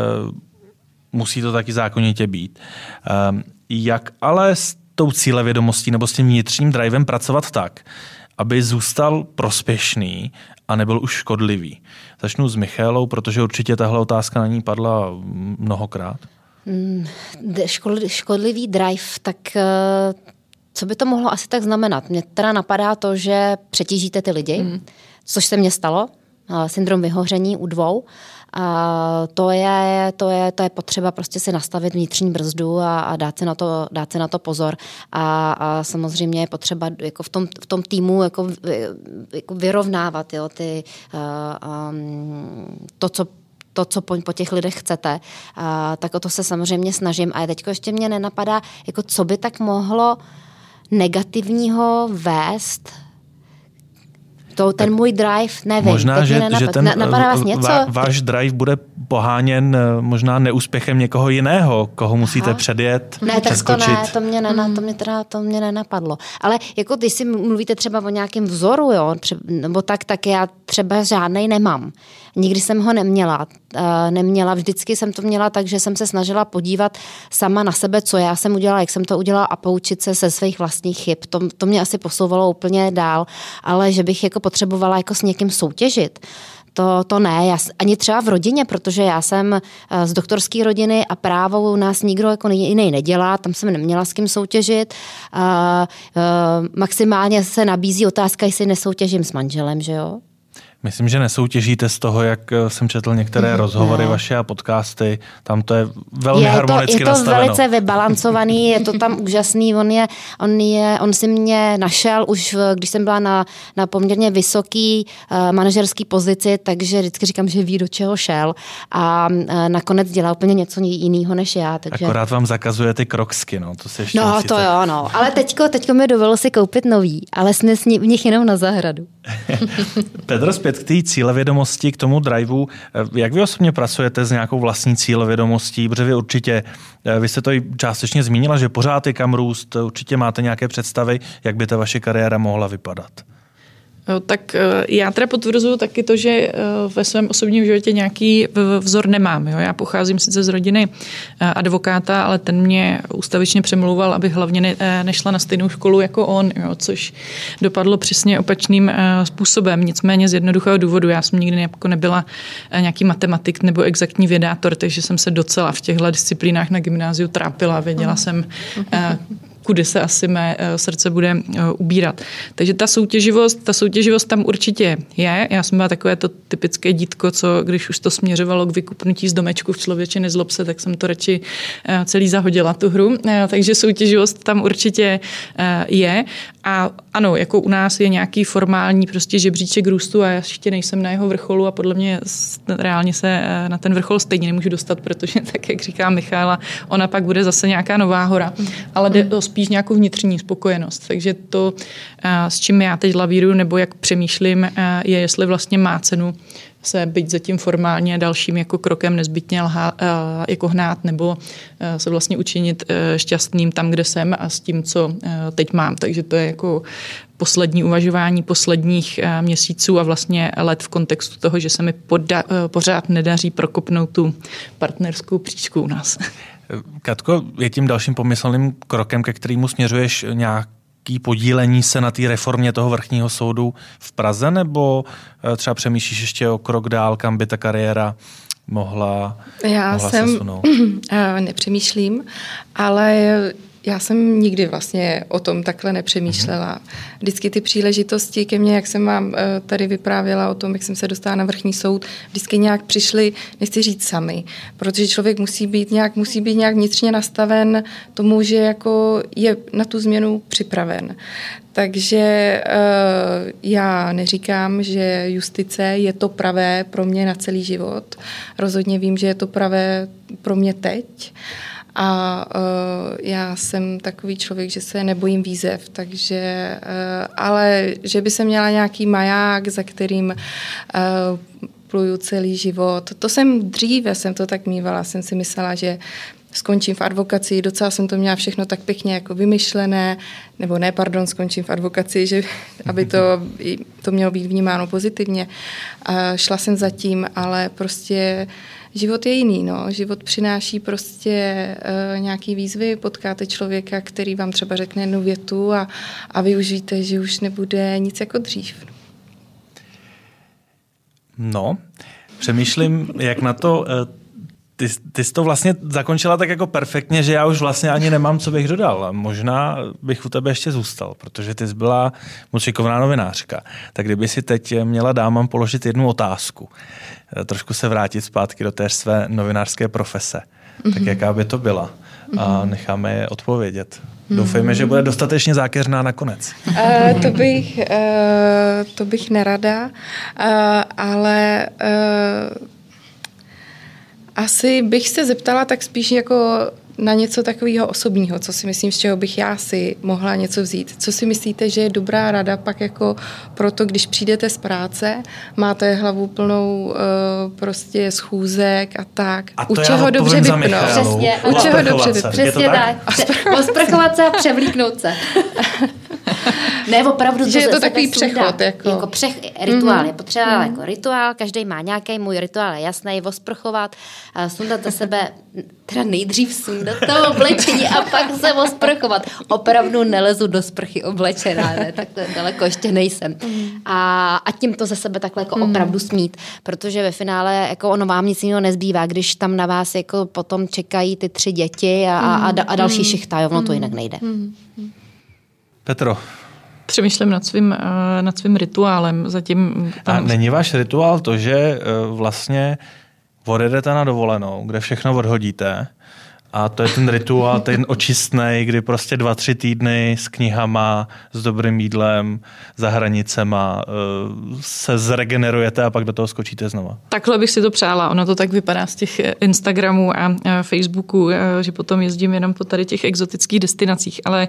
musí to taky zákonitě být. Eh, jak ale s tou cílevědomostí nebo s tím vnitřním drivem pracovat tak, aby zůstal prospěšný a nebyl už škodlivý. Začnu s Michálou, protože určitě tahle otázka na ní padla mnohokrát. Mm, škodlivý drive, tak eh, co by to mohlo asi tak znamenat? Mně teda napadá to, že přetížíte ty lidi, mm. což se mně stalo, eh, syndrom vyhoření u dvou. A to je, to, je, to je potřeba prostě si nastavit vnitřní brzdu a, a dát, si na to, dát si na to pozor. A, a samozřejmě je potřeba jako v, tom, v tom týmu jako, jako vyrovnávat jo, ty, uh, um, to, co to, co po, po těch lidech chcete, a, tak o to se samozřejmě snažím. A teď ještě mě nenapadá, jako co by tak mohlo negativního vést to, ten můj drive, nevím. Možná, že, nenapad, že ten napadá vás něco? váš drive bude poháněn eh, možná neúspěchem někoho jiného, koho musíte Aha. předjet, Ne, tak přeskočit. to ne, to mě, nena, to mě teda to mě nenapadlo. Ale jako když si mluvíte třeba o nějakém vzoru, jo, třeba, nebo tak, tak já třeba žádnej nemám. Nikdy jsem ho neměla. Uh, neměla, vždycky jsem to měla tak, že jsem se snažila podívat sama na sebe, co já jsem udělala, jak jsem to udělala a poučit se ze svých vlastních chyb. To, to mě asi posouvalo úplně dál, ale že bych jako potřebovala jako s někým soutěžit, to, to ne, já, ani třeba v rodině, protože já jsem eh, z doktorské rodiny a právo u nás nikdo jako jiný nedělá, tam jsem neměla s kým soutěžit. A, a, eh, maximálně se nabízí otázka, jestli nesoutěžím s manželem, že jo? Myslím, že nesoutěžíte z toho, jak eh, jsem četl některé mm, rozhovory ne. vaše a podcasty. Tam to je velmi je harmonicky to, Je to nastaveno. velice vybalancovaný, je to tam úžasný. On, je, on, je, on si mě našel už, když jsem byla na, na poměrně vysoký uh, manažerský pozici, takže vždycky říkám, že ví, do čeho šel. A uh, nakonec dělá úplně něco jiného než já. Takže... Akorát vám zakazuje ty kroksky, no. To se ještě no, musíte... to jo, no. Ale teďko, teďko mi dovolil si koupit nový, ale jsme v nich jenom na zahradu. Petr, zpět zpět k té cílevědomosti, k tomu driveu. Jak vy osobně pracujete s nějakou vlastní cílevědomostí? Protože vy určitě, vy jste to i částečně zmínila, že pořád je kam růst, určitě máte nějaké představy, jak by ta vaše kariéra mohla vypadat. Tak eh, já teda potvrzuju taky to, že eh, ve svém osobním životě nějaký vzor nemám. Jo? Já pocházím sice z rodiny eh, advokáta, ale ten mě ústavičně přemlouval, aby hlavně ne, nešla na stejnou školu jako on, jo? což dopadlo přesně opačným způsobem. Nicméně z jednoduchého důvodu. Já jsem nikdy jako nebyla nějaký matematik nebo exaktní vědátor, takže jsem se docela v těchto disciplínách na gymnáziu trápila. Věděla jsem, kudy se asi mé eh, srdce bude eh, ubírat. Takže ta soutěživost, ta soutěživost tam určitě je. Já jsem byla takové to typické dítko, co když už to směřovalo k vykupnutí z domečku v člověče nezlob se, tak jsem to radši eh, celý zahodila tu hru. Takže soutěživost tam určitě je. A ano, jako u nás je nějaký formální prostě žebříček růstu a já ještě nejsem na jeho vrcholu a podle mě reálně se na ten vrchol stejně nemůžu dostat, protože tak, jak říká Michála, ona pak bude zase nějaká nová hora. Ale jde o spíš nějakou vnitřní spokojenost. Takže to, eh, s čím já teď lavíruju nebo jak přemýšlím, eh, je, jestli vlastně má cenu se být zatím formálně dalším jako krokem nezbytně lhá, eh, jako hnát nebo se vlastně učinit šťastným tam, kde jsem a s tím, co teď mám. Takže to je jako poslední uvažování posledních měsíců a vlastně let v kontextu toho, že se mi poda, pořád nedaří prokopnout tu partnerskou příčku u nás. Katko, je tím dalším pomyslným krokem, ke kterému směřuješ nějaký podílení se na té reformě toho vrchního soudu v Praze, nebo eh, třeba přemýšlíš ještě o krok dál, kam by ta kariéra mohla, Já mohla jsem, se sunout? Eh, nepřemýšlím, ale já jsem nikdy vlastně o tom takhle nepřemýšlela. Vždycky ty příležitosti ke mně, jak jsem vám eh, tady vyprávěla o tom, jak jsem se dostala na vrchní soud, vždycky nějak přišly, nechci říct sami, protože člověk musí být nějak, musí být nějak vnitřně nastaven tomu, že jako je na tu změnu připraven. Takže uh, já neříkám, že justice je to pravé pro mě na celý život. Rozhodně vím, že je to pravé pro mě teď. A uh, já jsem takový člověk, že se nebojím výzev, takže, uh, ale že by se měla nějaký maják, za kterým uh, pluju celý život. To jsem dříve, jsem to tak mývala, jsem si myslela, že skončím v advokaci, docela jsem to měla všechno tak pěkně jako vymyšlené, nebo ne, pardon, skončím v advokaci, že, aby to, to mělo být vnímáno pozitivně. A šla jsem za tím, ale prostě uh, život je jiný. No. Život přináší prostě uh, nějaký výzvy, potkáte člověka, který vám třeba řekne jednu větu a, a využijte, že už nebude nic jako dřív. No, přemýšlím, jak na to eh, ty, ty jsi to vlastně zakončila tak jako perfektně, že já už vlastně ani nemám, co bych dodal. Možná bych u tebe ještě zůstal, protože ty jsi byla moc šikovná novinářka. Tak kdyby si teď měla dámám položit jednu otázku, eh, trošku se vrátit zpátky do té své novinářské profese, mm-hmm. tak mhm. jaká by to byla? A mhm. necháme je odpovědět. Mhm. Doufejme, že bude dostatečně zákeřná nakonec. Uh, to, bych, uh, to bych nerada, uh, ale uh, asi bych se zeptala tak spíš jako na něco takového osobního, co si myslím, z čeho bych já si mohla něco vzít. Co si myslíte, že je dobrá rada pak jako proto, když přijdete z práce, máte hlavu plnou uh, prostě schůzek a tak. A u čeho dobře vypnout. Přesně, u čeho dobře vypnout. Přesně tak. tak. Osprchovat se a převlíknout se. ne, opravdu. Že je to takový přechod. Jako, jako přech, rituál. Mm-hmm. Je potřeba mm-hmm. jako rituál, každý má nějaký, můj rituál je jasný, osprchovat, sundat ze sebe, teda nejdřív sundat to oblečení a pak se osprchovat. Opravdu nelezu do sprchy oblečená, ne, tak daleko ještě nejsem. Mm. A, a tím to ze sebe takhle jako mm. opravdu smít, protože ve finále jako ono vám nic jiného nezbývá, když tam na vás jako potom čekají ty tři děti a, a, a, a další šichta, ono to jinak nejde. Mm. Petro. Přemýšlím nad svým, eh, nad svým rituálem. Zatím tam... A není váš rituál to, že eh, vlastně odjedete na dovolenou, kde všechno odhodíte A to je ten rituál, ten očistný, kdy prostě dva, tři týdny s knihama, s dobrým jídlem, za hranicema eh, se zregenerujete a pak do toho skočíte znova. Takhle bych si to přála. Ono to tak vypadá z těch Instagramů a Facebooku, že potom jezdím jenom po tady těch exotických destinacích. Ale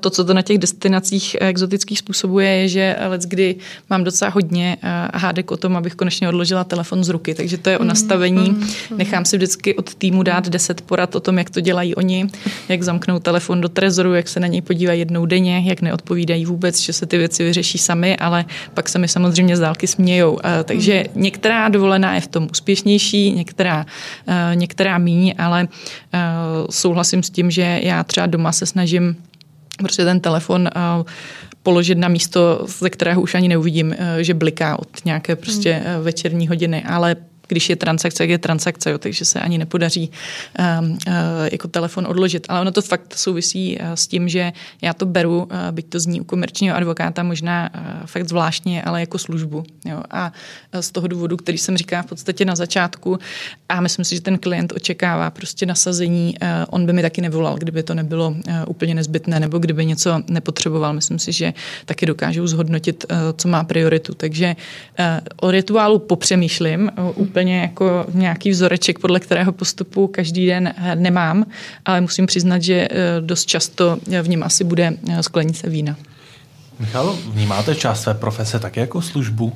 to, co to na těch destinacích exotických způsobuje, je, že let kdy mám docela hodně hádek o tom, abych konečně odložila telefon z ruky. Takže to je o mhm, nastavení. Mhm, mhm. Nechám si vždycky od týmu dát 10 porad o tom, jak to dělají oni, jak zamknou telefon do trezoru, jak se na něj podívají jednou denně, jak neodpovídají vůbec, že se ty věci vyřeší sami, ale pak se mi samozřejmě z dálky smějou. Takže některá dovolená je v tom úspěšnější, některá, některá míň, ale souhlasím s tím, že já třeba doma se snažím prostě ten telefon položit na místo, ze kterého už ani neuvidím, že bliká od nějaké prostě hmm. večerní hodiny, ale když je transakce, je transakce, jo, takže se ani nepodaří um, uh, jako telefon odložit. Ale ono to fakt souvisí uh, s tím, že já to beru, uh, byť to zní u komerčního advokáta možná uh, fakt zvláštně, ale jako službu. Jo. A uh, z toho důvodu, který jsem říkala v podstatě na začátku, a myslím si, že ten klient očekává prostě nasazení, uh, on by mi taky nevolal, kdyby to nebylo uh, úplně nezbytné, nebo kdyby něco nepotřeboval. Myslím si, že taky dokážou zhodnotit, uh, co má prioritu. Takže uh, o rituálu popřemýšlím uh, úplně jako nějaký vzoreček, podle kterého postupu každý den eh, nemám, ale musím přiznat, že eh, dost často v něm asi bude eh, sklenice vína. Michal, vnímáte část své profese také jako službu?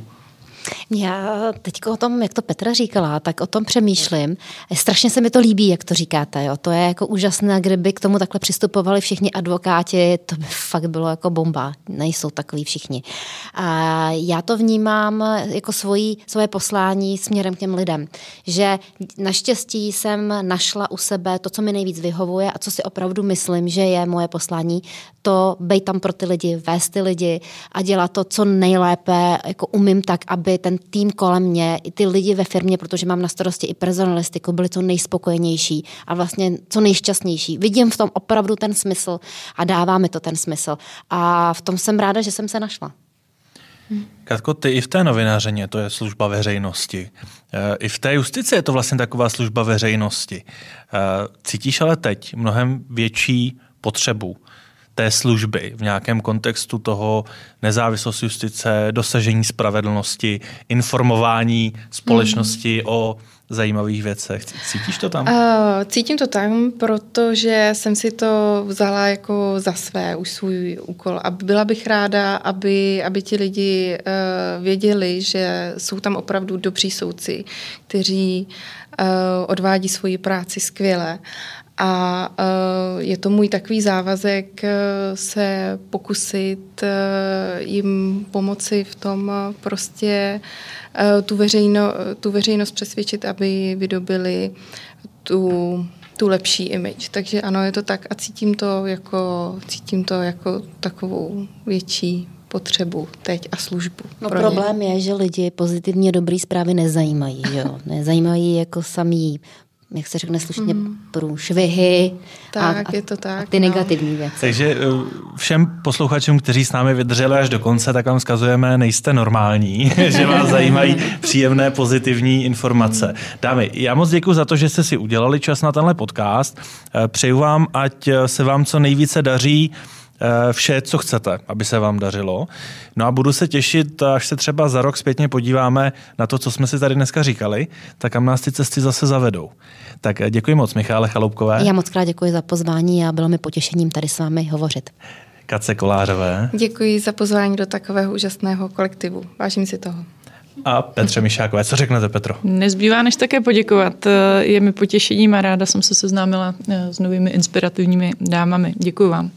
Já teď o tom, jak to Petra říkala, tak o tom přemýšlím. Strašně se mi to líbí, jak to říkáte. Jo. To je jako úžasné, kdyby k tomu takhle přistupovali všichni advokáti, to by fakt bylo jako bomba. Nejsou takový všichni. A já to vnímám jako svojí, svoje poslání směrem k těm lidem. Že naštěstí jsem našla u sebe to, co mi nejvíc vyhovuje a co si opravdu myslím, že je moje poslání, to být tam pro ty lidi, vést ty lidi a dělat to, co nejlépe jako umím tak, aby ten tým kolem mě, i ty lidi ve firmě, protože mám na starosti i personalistiku, byli co nejspokojenější a vlastně co nejšťastnější. Vidím v tom opravdu ten smysl a dává mi to ten smysl. A v tom jsem ráda, že jsem se našla. Katko, ty i v té novinářeně to je služba veřejnosti. E, I v té justici je to vlastně taková služba veřejnosti. E, cítíš ale teď mnohem větší potřebu té služby v nějakém kontextu toho nezávislost justice, dosažení spravedlnosti, informování společnosti hmm. o zajímavých věcech. Cítíš to tam? Uh, cítím to tam, protože jsem si to vzala jako za své, už svůj úkol. A byla bych ráda, aby, aby ti lidi uh, věděli, že jsou tam opravdu dobří soudci, kteří uh, odvádí svoji práci skvěle a uh, je to můj takový závazek uh, se pokusit uh, jim pomoci v tom prostě tu, veřejno, tu veřejnost přesvědčit, aby vydobili tu, tu lepší image. Takže ano, je to tak a cítím to jako, cítím to jako takovou větší potřebu teď a službu. No problém ně. je, že lidi pozitivně dobrý zprávy nezajímají. Jo? Nezajímají jako samý jak se řekne slušně, mm. průšvihy tak, a, a, je to tak, a ty no. negativní věci. Takže eh, všem posluchačům, kteří s námi vydrželi až do konce, tak vám zkazujeme, nejste normální, že vás zajímají příjemné, pozitivní informace. Dámy, já moc děkuji za to, že jste si udělali čas na tenhle podcast. Eh, přeju vám, ať se vám co nejvíce daří vše, co chcete, aby se vám dařilo. No a budu se těšit, až se třeba za rok zpětně podíváme na to, co jsme si tady dneska říkali, tak kam nás ty cesty zase zavedou. Tak eh, děkuji moc, Michále Chaloupkové. Já moc krát děkuji za pozvání a bylo mi potěšením tady s vámi hovořit. Kace Kolářové. Děkuji za pozvání do takového úžasného kolektivu. Vážím si toho a Petře Mišákové. Co řeknete, Petro? Nezbývá než také poděkovat. Je mi potěšením a ráda jsem se seznámila eh, s novými inspirativními dámami. Děkuji vám.